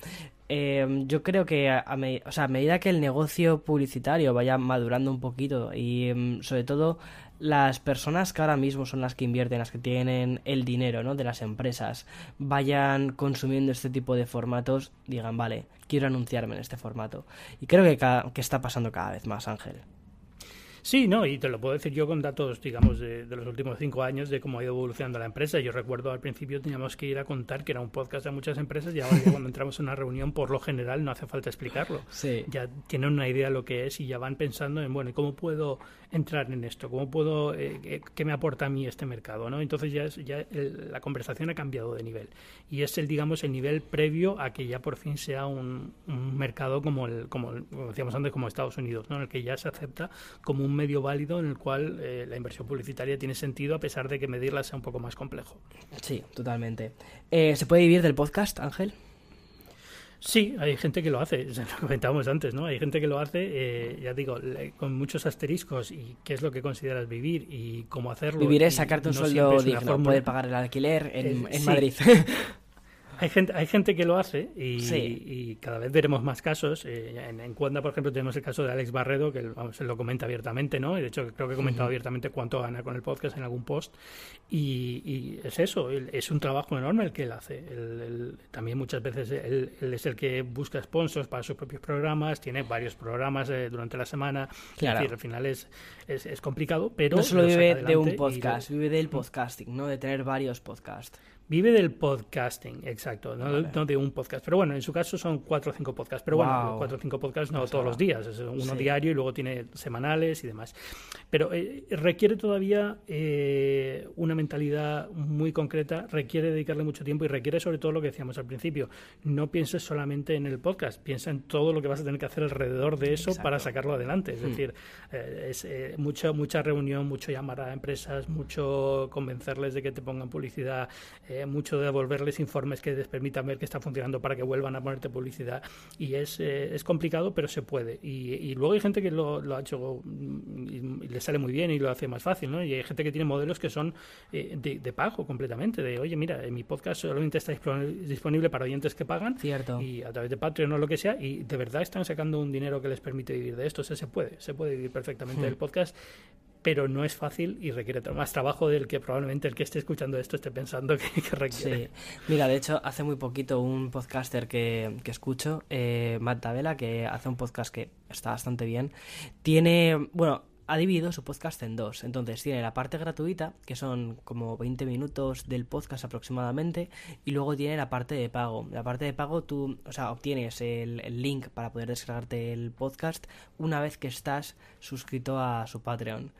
Eh, yo creo que a, o sea, a medida que el negocio publicitario vaya madurando un poquito y mm, sobre todo las personas que ahora mismo son las que invierten, las que tienen el dinero ¿no? de las empresas, vayan consumiendo este tipo de formatos, digan, vale, quiero anunciarme en este formato. Y creo que, que está pasando cada vez más, Ángel. Sí, no, y te lo puedo decir yo con datos, digamos, de, los últimos cinco años de cómo ha ido evolucionando la empresa. Yo recuerdo al principio teníamos que ir a contar que era un podcast de muchas empresas y ahora cuando entramos en una reunión, por lo general, no hace falta explicarlo. Sí. Ya tienen una idea de lo que es y ya van pensando en, bueno, ¿y cómo puedo entrar en esto? ¿Cómo puedo, eh, qué me aporta a mí este mercado? ¿no? Entonces ya, es, ya la conversación ha cambiado de nivel. Y es el, digamos, el nivel previo a que ya por fin sea un, mercado como, el, como, decíamos antes, como Estados Unidos, ¿no? en el que ya se acepta como un medio válido en el cual eh, la inversión publicitaria tiene sentido a pesar de que medirla sea un poco más complejo. Sí, totalmente. Eh, ¿Se puede vivir del podcast, Ángel? Sí, hay gente que lo hace, lo comentábamos antes, ¿no? Hay gente que lo hace, eh, ya digo, con muchos asteriscos y qué es lo que consideras vivir y cómo hacerlo. Vivir es sacarte un sueldo digno, poder pagar el alquiler en, en Madrid. Hay gente, hay gente que lo hace y, cada vez veremos más casos. Eh, en, en Cuanda, por ejemplo, tenemos el caso de Alex Barredo, que vamos, lo comenta abiertamente, ¿no? Y de hecho, creo que he comentado abiertamente cuánto gana con el podcast en algún post. Y, es eso, es un trabajo enorme el que él hace. también muchas veces él, es el que busca sponsors para sus propios programas, tiene varios programas eh, durante la semana. Claro. Es decir, al final es, es, complicado, pero. No solo vive de un podcast, vive del podcasting, ¿no? De tener varios podcasts. Vive del podcasting, exacto, no, de un podcast. Pero bueno, en su caso son cuatro o cinco podcasts. Pero bueno, cuatro o cinco podcasts no todos los días, es uno diario y luego tiene semanales y demás. Pero eh, requiere todavía eh, una mentalidad muy concreta, requiere dedicarle mucho tiempo y requiere sobre todo lo que decíamos al principio. No pienses solamente en el podcast, piensa en todo lo que vas a tener que hacer alrededor de eso para sacarlo adelante. Es hmm. decir, eh, es mucha, mucha reunión, mucho llamar a empresas, mucho convencerles de que te pongan publicidad mucho de devolverles informes que les permitan ver que está funcionando para que vuelvan a ponerte publicidad. Y es, eh, es complicado, pero se puede. Y, luego hay gente que lo, lo ha hecho y, le sale muy bien y lo hace más fácil, ¿no? Y hay gente que tiene modelos que son eh, de, pago completamente, de, oye, mira, en mi podcast solamente está disponible para oyentes que pagan. Cierto. Y a través de Patreon o lo que sea, y de verdad están sacando un dinero que les permite vivir de esto. O sea, se puede, se puede vivir perfectamente hmm. del podcast pero no es fácil y requiere más trabajo del que probablemente el que esté escuchando esto esté pensando que, requiere. Sí, mira, de hecho, hace muy poquito un podcaster que, que escucho, eh, Matt Tabela, que hace un podcast que está bastante bien, tiene, bueno, ha dividido su podcast en dos. Entonces tiene la parte gratuita, que son como 20 minutos del podcast aproximadamente, y luego tiene la parte de pago. La parte de pago tú, o sea, obtienes el, el link para poder descargarte el podcast una vez que estás suscrito a su Patreon.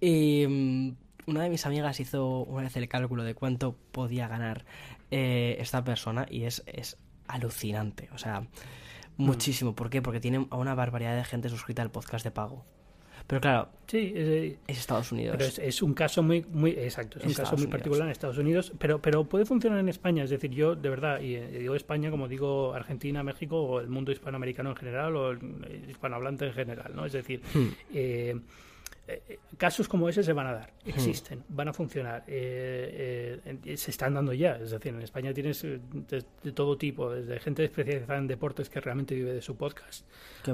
Y mm, una de mis amigas hizo una vez el cálculo de cuánto podía ganar eh, esta persona y es, es alucinante. O sea, mm. muchísimo. ¿Por qué? Porque tiene a una barbaridad de gente suscrita al podcast de pago. Pero claro, sí, es, Estados Unidos. Pero es, un caso muy, muy exacto, es un caso muy particular en Estados Unidos, pero, pero puede funcionar en España. Es decir, yo de verdad, y, digo España como digo Argentina, México o el mundo hispanoamericano en general o el hispanohablante en general, ¿no? Es decir, hmm. eh, eh, casos como ese se van a dar, existen, van a funcionar, eh, eh, se están dando ya. Es decir, en España tienes de, todo tipo, desde gente especializada en deportes que realmente vive de su podcast,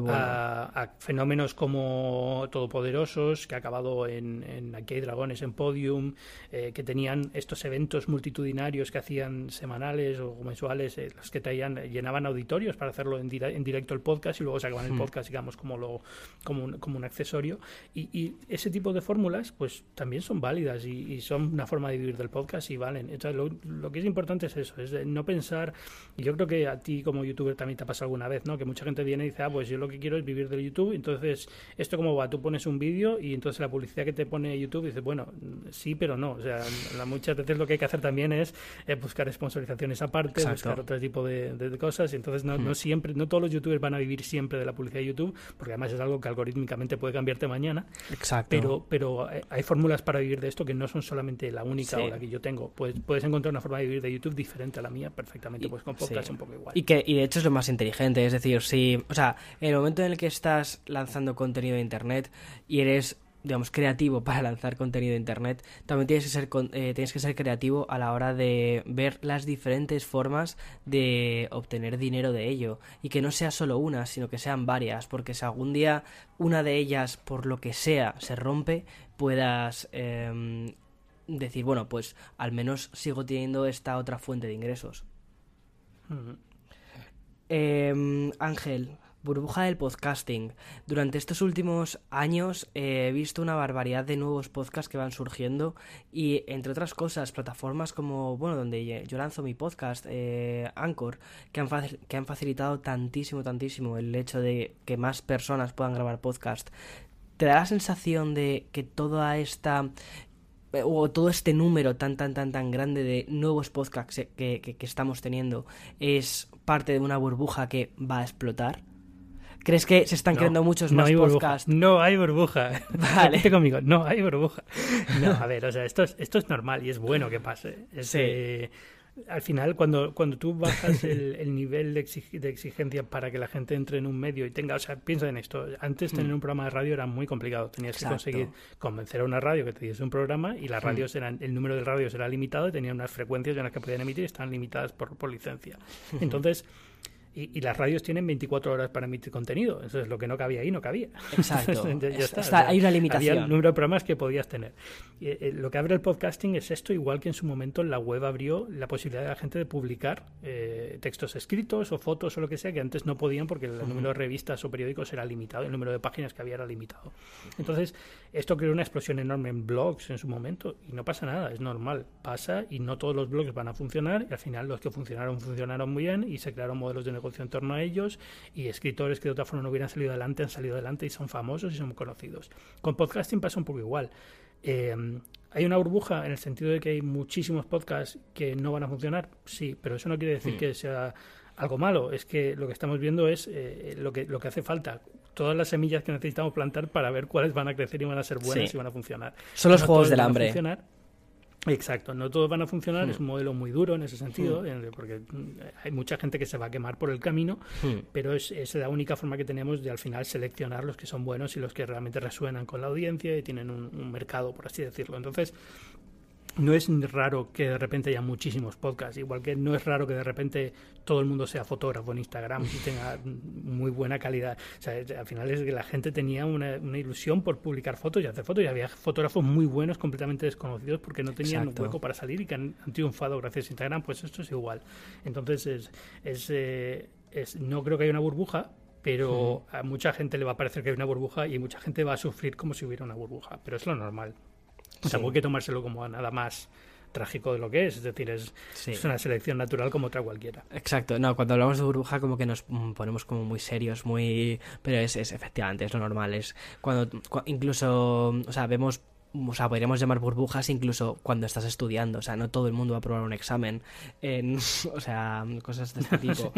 a, fenómenos como Todopoderosos, que ha acabado en, en Aquí hay Dragones en Podium, que tenían estos eventos multitudinarios que hacían semanales o mensuales, los que traían, llenaban auditorios para hacerlo en, directo el podcast y luego sacaban el podcast, digamos, como, lo, como, un, como un accesorio. y ese tipo de fórmulas pues también son válidas y, son una forma de vivir del podcast y valen. Entonces, lo, que es importante es eso, es no pensar, y yo creo que a ti como youtuber también te ha pasado alguna vez, ¿no? Que mucha gente viene y dice, ah, pues yo lo que quiero es vivir del YouTube, entonces, ¿esto cómo va? Tú pones un vídeo y entonces la publicidad que te pone YouTube dice, bueno, sí, pero no. O sea, muchas veces lo que hay que hacer también es eh, buscar sponsorizaciones aparte, buscar otro tipo de, cosas, y entonces no, no siempre, no todos los youtubers van a vivir siempre de la publicidad de YouTube, porque además es algo que algorítmicamente puede cambiarte mañana. Exacto. Pero, pero eh, hay fórmulas para vivir de esto que no son solamente la única o la que yo tengo. Puedes, puedes encontrar una forma de vivir de YouTube diferente a la mía perfectamente, pues con podcast un poco igual. Y que y de hecho es lo más inteligente, es decir, si, o sea, en el momento en el que estás lanzando contenido de internet y eres digamos, creativo para lanzar contenido de Internet, también tienes que, ser, eh, tienes que ser creativo a la hora de ver las diferentes formas de obtener dinero de ello. Y que no sea solo una, sino que sean varias, porque si algún día una de ellas, por lo que sea, se rompe, puedas em, decir, bueno, pues al menos sigo teniendo esta otra fuente de ingresos. Em, Ángel, Burbuja del podcasting. Durante estos últimos años he visto una barbaridad de nuevos podcasts que van surgiendo y entre otras cosas plataformas como, bueno, donde yo lanzo mi podcast, eh, Anchor, que han, que han facilitado tantísimo, tantísimo el hecho de que más personas puedan grabar podcast. ¿Te da la sensación de que toda esta eh, o todo este número tan tan tan tan grande de nuevos podcasts que, que estamos teniendo es parte de una burbuja que va a explotar? ¿Crees que se están creando muchos más podcasts? No hay burbuja. Vale. conmigo, no hay burbuja. No, a ver, o sea, esto es, esto es normal y es bueno que pase. sí. Eh, al final, cuando, cuando tú bajas el, nivel de, exigencia para que la gente entre en un medio y tenga, o sea, piensa en esto, antes tener mm. un programa de radio era muy complicado, tenías que conseguir convencer a una radio que te diese un programa y las mm. radios eran, el número de radios era limitado y tenían unas frecuencias en las que podían emitir y estaban limitadas por, por licencia. Entonces, y, las radios tienen 24 horas para emitir contenido. Entonces, lo que no cabía ahí no cabía. Exacto. hay una limitación. Había el número de programas que podías tener. Y, eh, lo que abre el podcasting es esto, igual que en su momento la web abrió la posibilidad de la gente de publicar eh, textos escritos o fotos o lo que sea, que antes no podían porque el número de revistas o periódicos era limitado, el número de páginas que había era limitado. Entonces, esto creó una explosión enorme en blogs en su momento y no pasa nada, es normal. Pasa y no todos los blogs van a funcionar y al final los que funcionaron funcionaron muy bien y se crearon modelos de negocio en torno a ellos y escritores que de otra forma no hubieran salido adelante han salido adelante y son famosos y son conocidos. Con podcasting pasa un poco igual. Eh, ¿Hay una burbuja en el sentido de que hay muchísimos podcasts que no van a funcionar? Sí, pero eso no quiere decir hmm. que sea algo malo. Es que lo que estamos viendo es eh, lo, que, lo que hace falta. Todas las semillas que necesitamos plantar para ver cuáles van a crecer y van a ser buenas y van a funcionar. Son los juegos del hambre. Exacto, no todos van a funcionar, es hmm. un modelo muy duro en ese sentido, hmm. porque hay mucha gente que se va a quemar por el camino, hmm. pero es, es, la única forma que tenemos de al final seleccionar los que son buenos y los que realmente resuenan con la audiencia y tienen un mercado, por así decirlo. Entonces, no es raro que de repente haya muchísimos podcasts, igual que no es raro que de repente todo el mundo sea fotógrafo en Instagram y tenga muy buena calidad. O sea, al final es que la gente tenía una, ilusión por publicar fotos y hacer fotos y había fotógrafos muy buenos completamente desconocidos porque no tenían un hueco para salir y que han, triunfado gracias a Instagram, pues esto es igual. Entonces, es, es, eh, es no creo que haya una burbuja, pero a mucha gente le va a parecer que hay una burbuja y mucha gente va a sufrir como si hubiera una burbuja, pero es lo normal. O sea, hay que tomárselo como nada más trágico de lo que es, es decir, es, es, una selección natural como otra cualquiera. Exacto, no, cuando hablamos de burbuja como que nos mm, ponemos como muy serios, muy... pero es, es efectivamente, es lo normal, es cuando incluso, o sea, vemos o sea, podríamos llamar burbujas incluso cuando estás estudiando. O sea, no todo el mundo va a probar un examen. En, o sea, cosas de este tipo.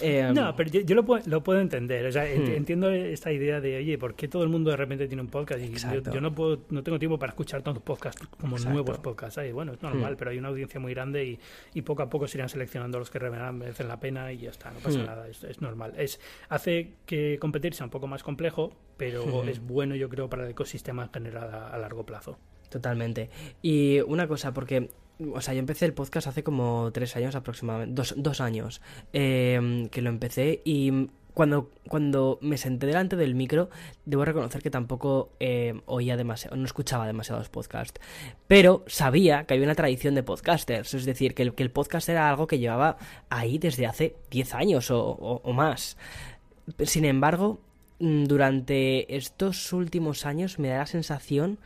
Em, no, pero yo, lo, puedo, lo, puedo, entender. O sea, hmm. entiendo esta idea de, oye, ¿por qué todo el mundo de repente tiene un podcast? Y yo, no puedo, no tengo tiempo para escuchar tantos podcasts como nuevos podcasts. Y bueno, es normal, hmm. pero hay una audiencia muy grande y, y, poco a poco se irán seleccionando los que merecen la pena y ya está, no pasa hmm. nada, es, es, normal. Es, hace que competir sea un poco más complejo, pero es bueno, yo creo, para el ecosistema en general a, a largo plazo. Totalmente. Y una cosa, porque o sea, yo empecé el podcast hace como tres años aproximadamente, dos, dos años em, que lo empecé y cuando, cuando me senté delante del micro, debo reconocer que tampoco em, oía demasiado, no escuchaba demasiados podcasts, pero sabía que había una tradición de podcasters, es decir, que el, que el podcast era algo que llevaba ahí desde hace diez años o, o más. Sin embargo, mm, durante estos últimos años me da la sensación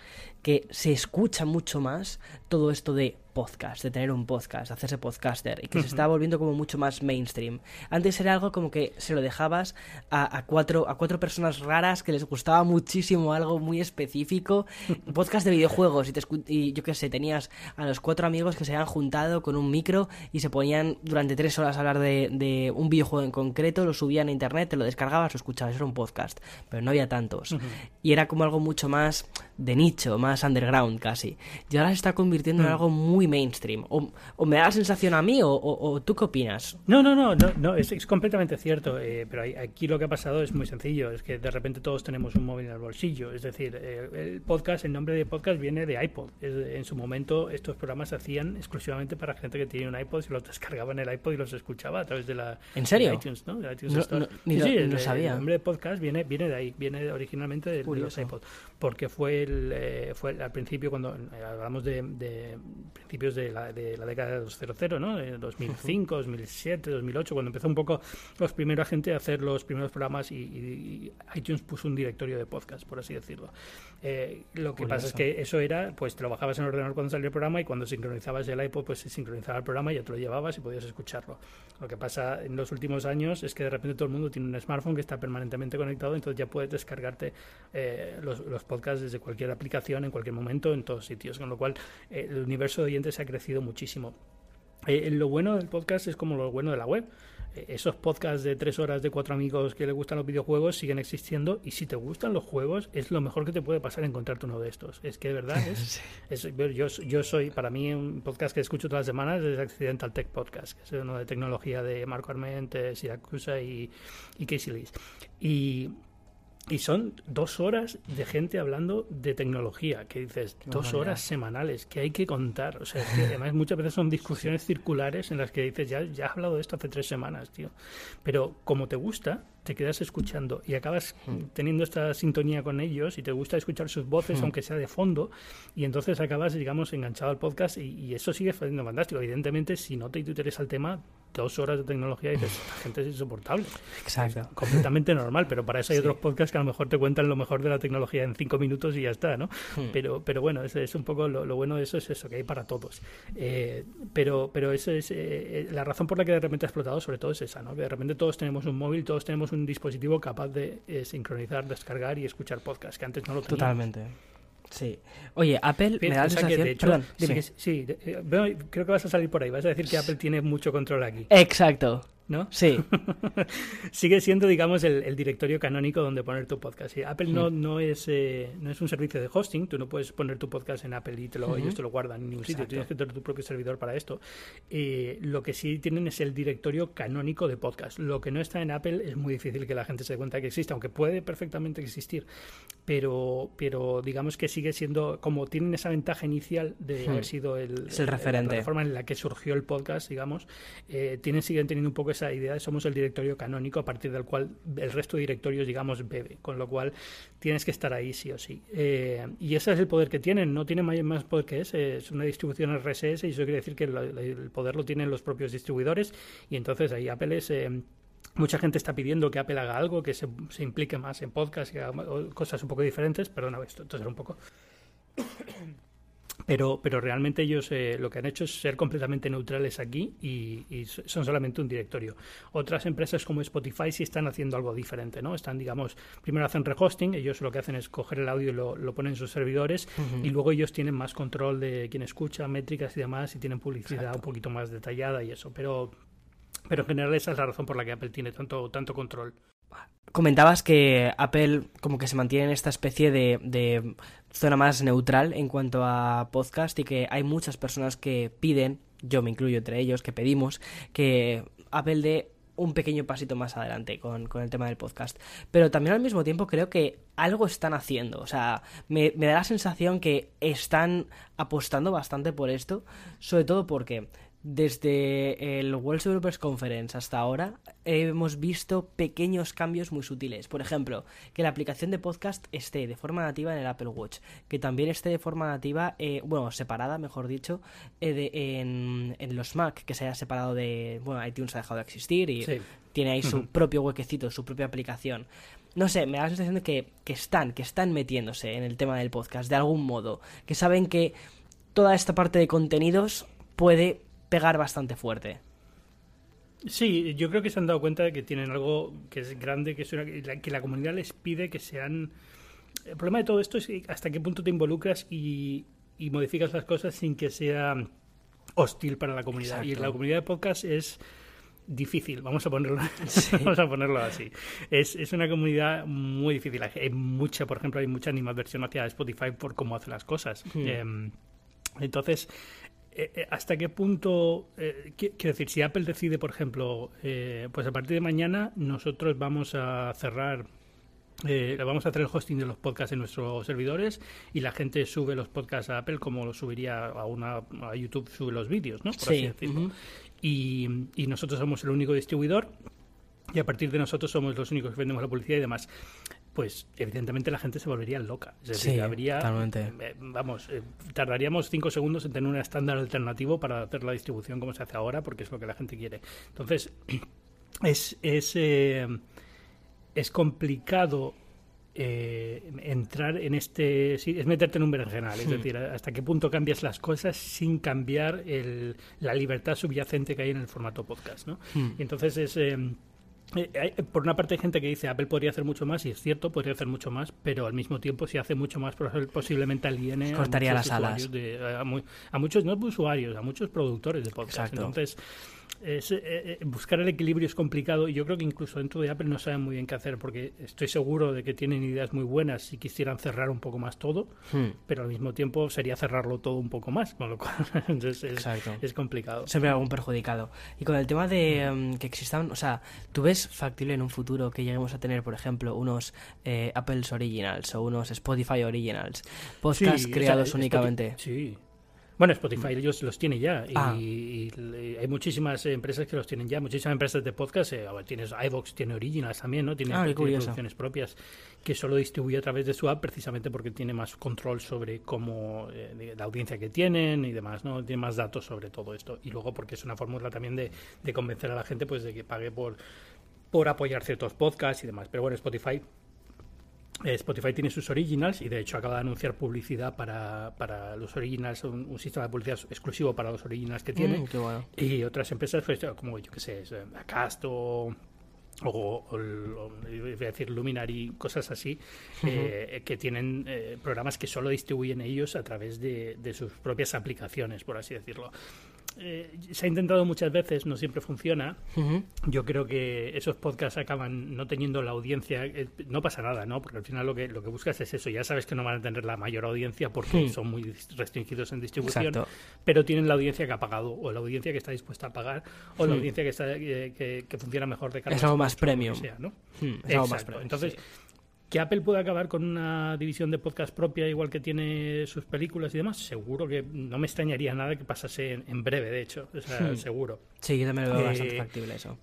que se escucha mucho más todo esto de podcast, de tener un podcast, hacerse podcaster, y que se está volviendo como mucho más mainstream. Antes era algo como que se lo dejabas a, cuatro, a cuatro personas raras que les gustaba muchísimo algo muy específico, podcast de videojuegos, y, te, y yo qué sé, tenías a los cuatro amigos que se habían juntado con un micro y se ponían durante tres horas a hablar de, un videojuego en concreto, lo subían a internet, te lo descargabas, lo escuchabas, era un podcast, pero no había tantos. Y era como algo mucho más de nicho, más underground casi. Y ahora se está convirtiendo en mm. algo muy mainstream. O, me da la sensación a mí, o, tú qué opinas? No, no, no, no, no es, completamente cierto. Eh, pero aquí lo que ha pasado es muy sencillo. Es que de repente todos tenemos un móvil en el bolsillo. Es decir, eh, el podcast, el nombre de podcast viene de iPod. en su momento estos programas se hacían exclusivamente para gente que tiene un iPod, se los descargaba en el iPod y los escuchaba a través de la ¿En serio? iTunes, ¿no? iTunes no, sí, el, sabía. El nombre de podcast viene, viene de ahí, viene originalmente de, de los iPod. Porque fue el eh, fue al principio, cuando eh, hablamos de, principios de la, de la, década de los 00, ¿no? 2005, 2007, 2008, cuando empezó un poco los primeros gente a hacer los primeros programas y, iTunes puso un directorio de podcast, por así decirlo. Eh, lo que pasa es que eso era, pues te lo bajabas en el ordenador cuando salía el programa y cuando sincronizabas el iPod, pues se sincronizaba el programa y ya te lo llevabas y podías escucharlo. Lo que pasa en los últimos años es que de repente todo el mundo tiene un smartphone que está permanentemente conectado, entonces ya puedes descargarte los, los podcasts desde cualquier aplicación en cualquier momento en todos sitios, con lo cual eh, el universo de oyentes ha crecido muchísimo. Eh, lo bueno del podcast es como lo bueno de la web. Eh, esos podcasts de tres horas de cuatro amigos que les gustan los videojuegos siguen existiendo y si te gustan los juegos es lo mejor que te puede pasar encontrarte uno de estos. Es que de verdad es, yo, yo soy, para mí un podcast que escucho todas las semanas es Accidental Tech Podcast, que es uno de tecnología de Marco Arment, Siracusa y, y Casey Lees. Y y son dos horas de gente hablando de tecnología, que dices, dos horas semanales, que hay que contar. O sea, que además muchas veces son discusiones circulares en las que dices, ya, ya has hablado de esto hace tres semanas, tío. Pero como te gusta, te quedas escuchando y acabas hmm. teniendo esta sintonía con ellos y te gusta escuchar sus voces, hmm. aunque sea de fondo, y entonces acabas, digamos, enganchado al podcast y, eso sigue siendo fantástico. Evidentemente, si no te interesa el tema, dos horas de tecnología y dices, la gente es insoportable. Exacto. completamente normal, pero para eso hay otros podcasts que a lo mejor te cuentan lo mejor de la tecnología en cinco minutos y ya está, ¿no? Hmm. Pero, pero bueno, es, es un poco lo, bueno de eso es eso, que hay para todos. Eh, pero pero eso es eh, la razón por la que de repente ha explotado, sobre todo es esa, ¿no? Que de repente todos tenemos un móvil, todos tenemos un dispositivo capaz de eh, sincronizar, descargar y escuchar podcast, que antes no lo teníamos. Totalmente. Sí. Oye, Apple me da la sensación... Perdón, dime. Sí, eh, creo que vas a salir por ahí. Vas a decir que Apple tiene mucho control aquí. Exacto. ¿No? Sí. Sigue siendo, digamos, el, directorio canónico donde poner tu podcast. Apple no, hmm. no, es, eh, no es un servicio de hosting, tú no puedes poner tu podcast en Apple y te lo, ellos te lo guardan en ningún sitio, tienes que tener tu propio servidor para esto. Eh, lo que sí tienen es el directorio canónico de podcast. Lo que no está en Apple es muy difícil que la gente se dé cuenta que existe, aunque puede perfectamente existir, pero, pero digamos que sigue siendo, como tienen esa ventaja inicial de haber hmm. sido el, el referente. la forma en la que surgió el podcast, digamos, eh, tienen, siguen teniendo un poco esa idea de somos el directorio canónico a partir del cual el resto de directorios, digamos, bebe, con lo cual tienes que estar ahí sí o sí. Eh, y ese es el poder que tienen, no tiene más poder que ese, es una distribución RSS y eso quiere decir que el, poder lo tienen los propios distribuidores y entonces ahí Apple es... Eh, mucha gente está pidiendo que Apple haga algo, que se, implique más en podcast y haga cosas un poco diferentes. Perdona, esto, esto era un poco pero, pero realmente ellos eh, lo que han hecho es ser completamente neutrales aquí y, son solamente un directorio. Otras empresas como Spotify sí están haciendo algo diferente, ¿no? Están, digamos, primero hacen rehosting, ellos lo que hacen es coger el audio y lo, lo ponen en sus servidores y luego ellos tienen más control de quién escucha, métricas y demás y tienen publicidad un poquito más detallada y eso, pero, pero en general esa es la razón por la que Apple tiene tanto, tanto control. Comentabas que Apple como que se mantiene en esta especie de, zona más neutral en cuanto a podcast y que hay muchas personas que piden, yo me incluyo entre ellos, que pedimos que Apple dé un pequeño pasito más adelante con, el tema del podcast. Pero también al mismo tiempo creo que algo están haciendo. O sea, me, me da la sensación que están apostando bastante por esto, sobre todo porque desde el World Developers Conference hasta ahora hemos visto pequeños cambios muy sutiles. Por ejemplo, que la aplicación de podcast esté de forma nativa en el Apple Watch, que también esté de forma nativa, eh, bueno, separada, mejor dicho, eh, en, los Mac, que se haya separado de, bueno, iTunes ha dejado de existir y tiene ahí su propio huequecito, su propia aplicación. No sé, me da la sensación de que, que están, que están metiéndose en el tema del podcast de algún modo, que saben que toda esta parte de contenidos puede pegar bastante fuerte. Sí, yo creo que se han dado cuenta de que tienen algo que es grande, que, es que la comunidad les pide que sean... El problema de todo esto es hasta qué punto te involucras y, modificas las cosas sin que sea hostil para la comunidad. Y la comunidad de podcast es difícil, vamos a ponerlo, vamos a ponerlo así. Es, es, una comunidad muy difícil. Hay mucha, por ejemplo, hay mucha animadversión hacia Spotify por cómo hace las cosas. Hmm. Em, entonces, eh, eh, ¿Hasta qué punto, eh, quiero decir, si Apple decide, por ejemplo, pues a partir de mañana nosotros vamos a cerrar, vamos a hacer el hosting de los podcasts en nuestros servidores y la gente sube los podcasts a Apple como lo subiría a una a YouTube, sube los vídeos, ¿no? Por así decirlo. y, y nosotros somos el único distribuidor y a partir de nosotros somos los únicos que vendemos la publicidad y demás pues evidentemente la gente se volvería loca. Es decir, habría, eh, vamos, eh, tardaríamos cinco segundos en tener un estándar alternativo para hacer la distribución como se hace ahora, porque es lo que la gente quiere. Entonces, es, es, eh, es complicado entrar en este... es meterte en un berenjenal, es hmm. decir, hasta qué punto cambias las cosas sin cambiar el, la libertad subyacente que hay en el formato podcast, ¿no? Hmm. entonces es eh, por una parte hay gente que dice Apple podría hacer mucho más y es cierto, podría hacer mucho más, pero al mismo tiempo si hace mucho más posiblemente aliene Cortaría a las alas. a, muchos no usuarios, a muchos productores de podcast. Entonces es, eh, eh, buscar el equilibrio es complicado y yo creo que incluso dentro de Apple no saben muy bien qué hacer porque estoy seguro de que tienen ideas muy buenas si quisieran cerrar un poco más todo, hmm. pero al mismo tiempo sería cerrarlo todo un poco más, con lo cual es, es, complicado. Siempre algún perjudicado. Y con el tema de em, que existan, o sea, ¿tú ves factible en un futuro que lleguemos a tener, por ejemplo, unos eh, Apple's Originals o unos Spotify Originals, podcasts creados únicamente? sí. Bueno, Spotify ellos los tiene ya ah. y, hay muchísimas empresas que los tienen ya, muchísimas empresas de podcast. Eh, tienes iVox, tiene Originals también, ¿no? Tiene, ah, producciones propias que solo distribuye a través de su app precisamente porque tiene más control sobre cómo eh, la audiencia que tienen y demás, ¿no? Tiene más datos sobre todo esto y luego porque es una fórmula también de, de convencer a la gente pues de que pague por por apoyar ciertos podcasts y demás. Pero bueno, Spotify eh, Spotify tiene sus originals y de hecho acaba de anunciar publicidad para, para los originals, un, sistema de publicidad exclusivo para los originals que tiene. Mm, y otras empresas, pues, como yo que sé, eh, Acast o, o, voy a decir Luminary, cosas así, eh, que tienen programas que solo distribuyen ellos a través de, de, sus propias aplicaciones, por así decirlo. Eh, se ha intentado muchas veces, no siempre funciona. Yo creo que esos podcasts acaban no teniendo la audiencia. Eh, no pasa nada, ¿no? Porque al final lo que, lo que buscas es eso. Ya sabes que no van a tener la mayor audiencia porque son muy restringidos en distribución, pero tienen la audiencia que ha pagado, o la audiencia que está dispuesta a pagar, o la audiencia que, está, que, funciona mejor de cara Es algo más premium. ¿no? Es algo más premium. Entonces. ¿Que Apple pueda acabar con una división de podcast propia igual que tiene sus películas y demás? Seguro que no me extrañaría nada que pasase en, breve, de hecho. O sea, hmm. seguro. Sí, yo también lo veo bastante eh, factible eso.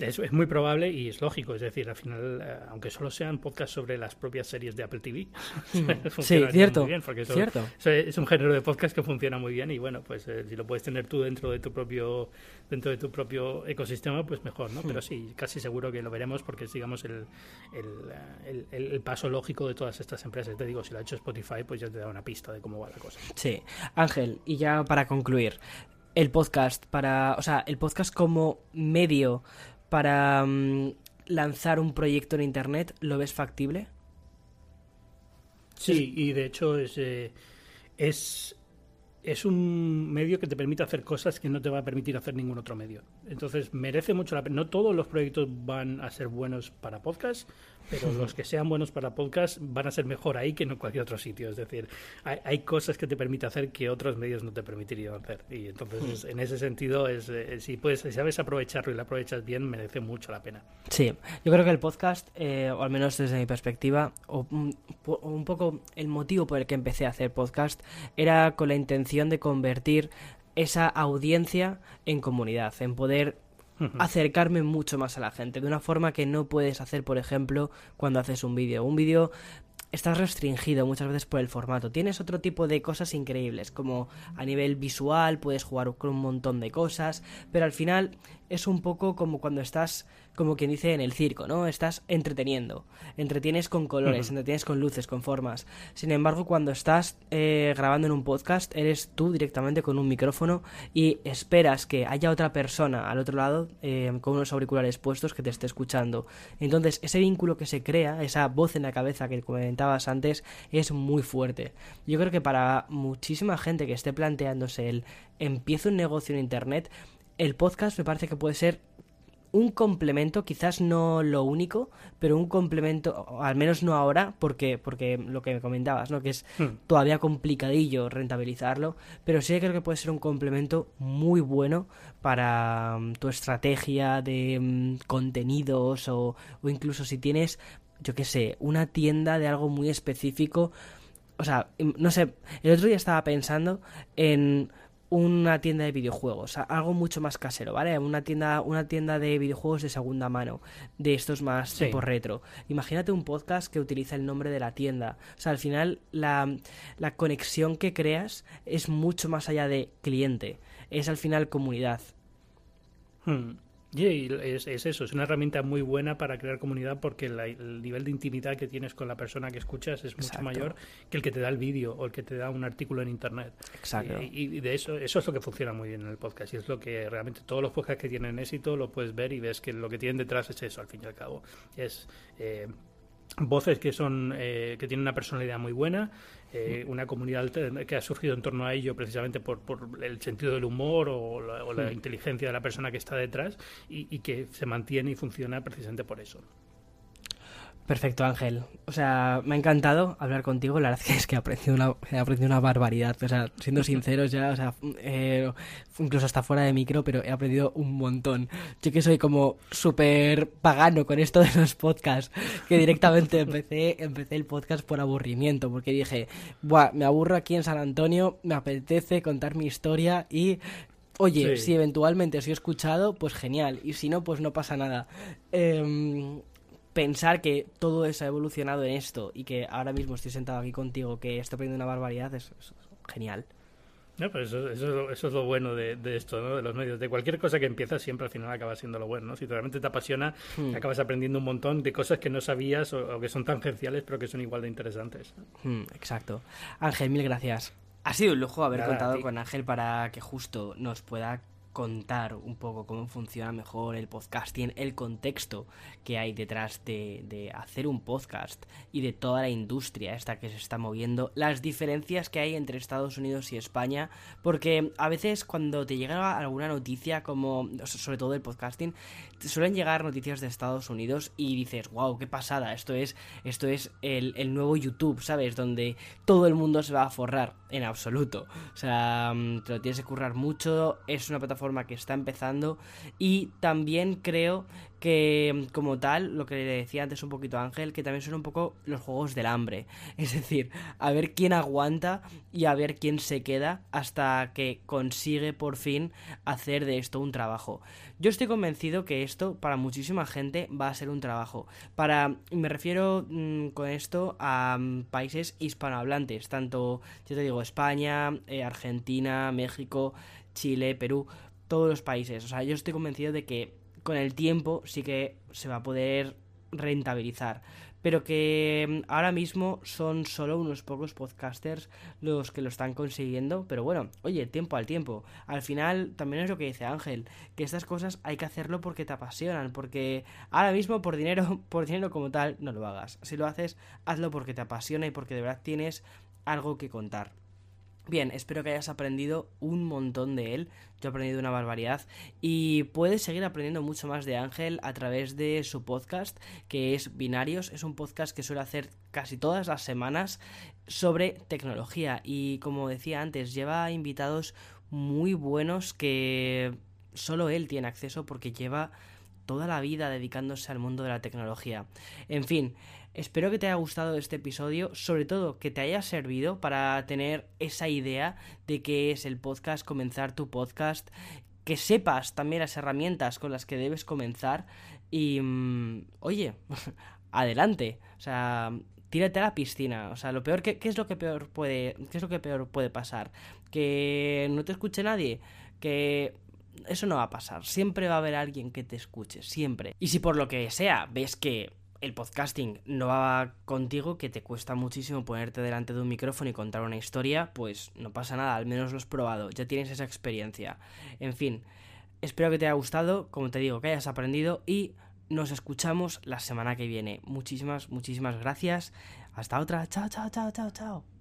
Es, es, muy probable y es lógico. Es decir, al final, eh, aunque solo sean podcasts sobre las propias series de Apple TV, sí, cierto, muy bien, porque eso, cierto. eso es un género de podcast que funciona muy bien y bueno, pues eh, si lo puedes tener tú dentro de tu propio dentro de tu propio ecosistema, pues mejor, ¿no? Pero sí, casi seguro que lo veremos porque es, digamos, el, el, el, el paso lógico de todas estas empresas. Te digo, si lo ha hecho Spotify, pues ya te da una pista de cómo va la cosa. Sí. Ángel, y ya para concluir, el podcast para, o sea, el podcast como medio para um, lanzar un proyecto en internet, ¿lo ves factible? Sí, y de hecho es, eh, es es un medio que te permite hacer cosas que no te va a permitir hacer ningún otro medio. Entonces, merece mucho la pena. No todos los proyectos van a ser buenos para podcast, pero los que sean buenos para podcast van a ser mejor ahí que en cualquier otro sitio. Es decir, hay, hay cosas que te permite hacer que otros medios no te permitirían hacer. Y entonces, en ese sentido, es, eh, si, puedes, si sabes aprovecharlo y lo aprovechas bien, merece mucho la pena. Sí, yo creo que el podcast, eh, o al menos desde mi perspectiva, o un, un poco el motivo por el que empecé a hacer podcast, era con la intención de convertir esa audiencia en comunidad, en poder acercarme mucho más a la gente, de una forma que no puedes hacer, por ejemplo, cuando haces un vídeo. Un vídeo estás restringido muchas veces por el formato. Tienes otro tipo de cosas increíbles, como a nivel visual, puedes jugar con un montón de cosas, pero al final es un poco como cuando estás, como quien dice, en el circo, ¿no? Estás entreteniendo. Entretienes con colores, uh -huh. entretienes con luces, con formas. Sin embargo, cuando estás eh, grabando en un podcast, eres tú directamente con un micrófono y esperas que haya otra persona al otro lado eh, con unos auriculares puestos que te esté escuchando. Entonces, ese vínculo que se crea, esa voz en la cabeza que comentabas antes, es muy fuerte. Yo creo que para muchísima gente que esté planteándose el empiezo un negocio en Internet, el podcast me parece que puede ser un complemento, quizás no lo único, pero un complemento, al menos no ahora, porque, porque lo que me comentabas, ¿no? Que es hmm. todavía complicadillo rentabilizarlo, pero sí creo que puede ser un complemento muy bueno para um, tu estrategia de um, contenidos o, o incluso si tienes, yo qué sé, una tienda de algo muy específico. O sea, no sé, el otro día estaba pensando en una tienda de videojuegos, algo mucho más casero, ¿vale? Una tienda, una tienda de videojuegos de segunda mano, de estos más sí. tipo retro. Imagínate un podcast que utiliza el nombre de la tienda. O sea, al final la, la conexión que creas es mucho más allá de cliente, es al final comunidad. Hmm. Y es, es, eso, es una herramienta muy buena para crear comunidad porque la, el nivel de intimidad que tienes con la persona que escuchas es mucho Exacto. mayor que el que te da el vídeo o el que te da un artículo en internet. Exacto. Y, y, de eso, eso es lo que funciona muy bien en el podcast y es lo que realmente todos los podcasts que tienen éxito lo puedes ver y ves que lo que tienen detrás es eso, al fin y al cabo. Es eh, voces que son eh, que tienen una personalidad muy buena eh, una comunidad que ha surgido en torno a ello precisamente por, por el sentido del humor o la, o la sí. inteligencia de la persona que está detrás y, y, que se mantiene y funciona precisamente por eso. Perfecto, Ángel. O sea, me ha encantado hablar contigo. La verdad es que he aprendido una, he aprendido una barbaridad. O sea, siendo sinceros ya, o sea, eh, incluso hasta fuera de micro, pero he aprendido un montón. Yo que soy como súper pagano con esto de los podcasts, que directamente empecé, empecé el podcast por aburrimiento, porque dije, Buah, me aburro aquí en San Antonio, me apetece contar mi historia y Oye, sí. si eventualmente os he escuchado, pues genial. Y si no, pues no pasa nada. Eh, pensar que todo eso ha evolucionado en esto y que ahora mismo estoy sentado aquí contigo, que estoy aprendiendo una barbaridad, es, es genial. No, pues eso, eso, eso, es lo bueno de, de, esto, ¿no? de los medios. De cualquier cosa que empiezas, siempre al final acaba siendo lo bueno. ¿no? Si realmente te apasiona, hmm. acabas aprendiendo un montón de cosas que no sabías o, o, que son tangenciales, pero que son igual de interesantes. Hmm, exacto. Ángel, mil gracias. Ha sido un lujo haber Nada, contado con Ángel para que justo nos pueda contar un poco cómo funciona mejor el podcasting, el contexto que hay detrás de, hacer un podcast y de toda la industria esta que se está moviendo, las diferencias que hay entre Estados Unidos y España, porque a veces cuando te llega alguna noticia como sobre todo el podcasting, suelen llegar noticias de Estados Unidos y dices, wow, qué pasada, esto es, esto es el, el nuevo YouTube, ¿sabes? Donde todo el mundo se va a forrar, en absoluto. O sea, te lo tienes que currar mucho, es una plataforma plataforma que está empezando y también creo que como tal, lo que le decía antes un poquito a Ángel, que también son un poco los juegos del hambre. Es decir, a ver quién aguanta y a ver quién se queda hasta que consigue por fin hacer de esto un trabajo. Yo estoy convencido que esto para muchísima gente va a ser un trabajo. Para, me refiero mm, con esto a mm, países hispanohablantes, tanto, yo te digo, España, eh, Argentina, México, Chile, Perú, todos los países. O sea, yo estoy convencido de que con el tiempo sí que se va a poder rentabilizar. Pero que mm, ahora mismo son solo unos pocos podcasters los que lo están consiguiendo. Pero bueno, oye, tiempo al tiempo. Al final también es lo que dice Ángel, que estas cosas hay que hacerlo porque te apasionan. Porque ahora mismo por dinero, por dinero como tal, no lo hagas. Si lo haces, hazlo porque te apasiona y porque de verdad tienes algo que contar. Bien, espero que hayas aprendido un montón de él. Yo he aprendido una barbaridad. Y puedes seguir aprendiendo mucho más de Ángel a través de su podcast, que es Binarios. Es un podcast que suele hacer casi todas las semanas sobre tecnología. Y como decía antes, lleva invitados muy buenos que solo él tiene acceso porque lleva toda la vida dedicándose al mundo de la tecnología. En fin, espero que te haya gustado este episodio, sobre todo que te haya servido para tener esa idea de qué es el podcast, comenzar tu podcast, que sepas también las herramientas con las que debes comenzar y mm, oye, adelante, o sea, tírate a la piscina, o sea, lo peor que ¿qué es lo que peor puede qué es lo que peor puede pasar? Que no te escuche nadie, que eso no va a pasar. Siempre va a haber alguien que te escuche, siempre. Y si por lo que sea ves que el podcasting no va contigo, que te cuesta muchísimo ponerte delante de un micrófono y contar una historia, pues no pasa nada, al menos lo has probado, ya tienes esa experiencia. En fin, espero que te haya gustado, como te digo, que hayas aprendido y nos escuchamos la semana que viene. Muchísimas, muchísimas gracias. Hasta otra. Chao, chao, chao, chao, chao.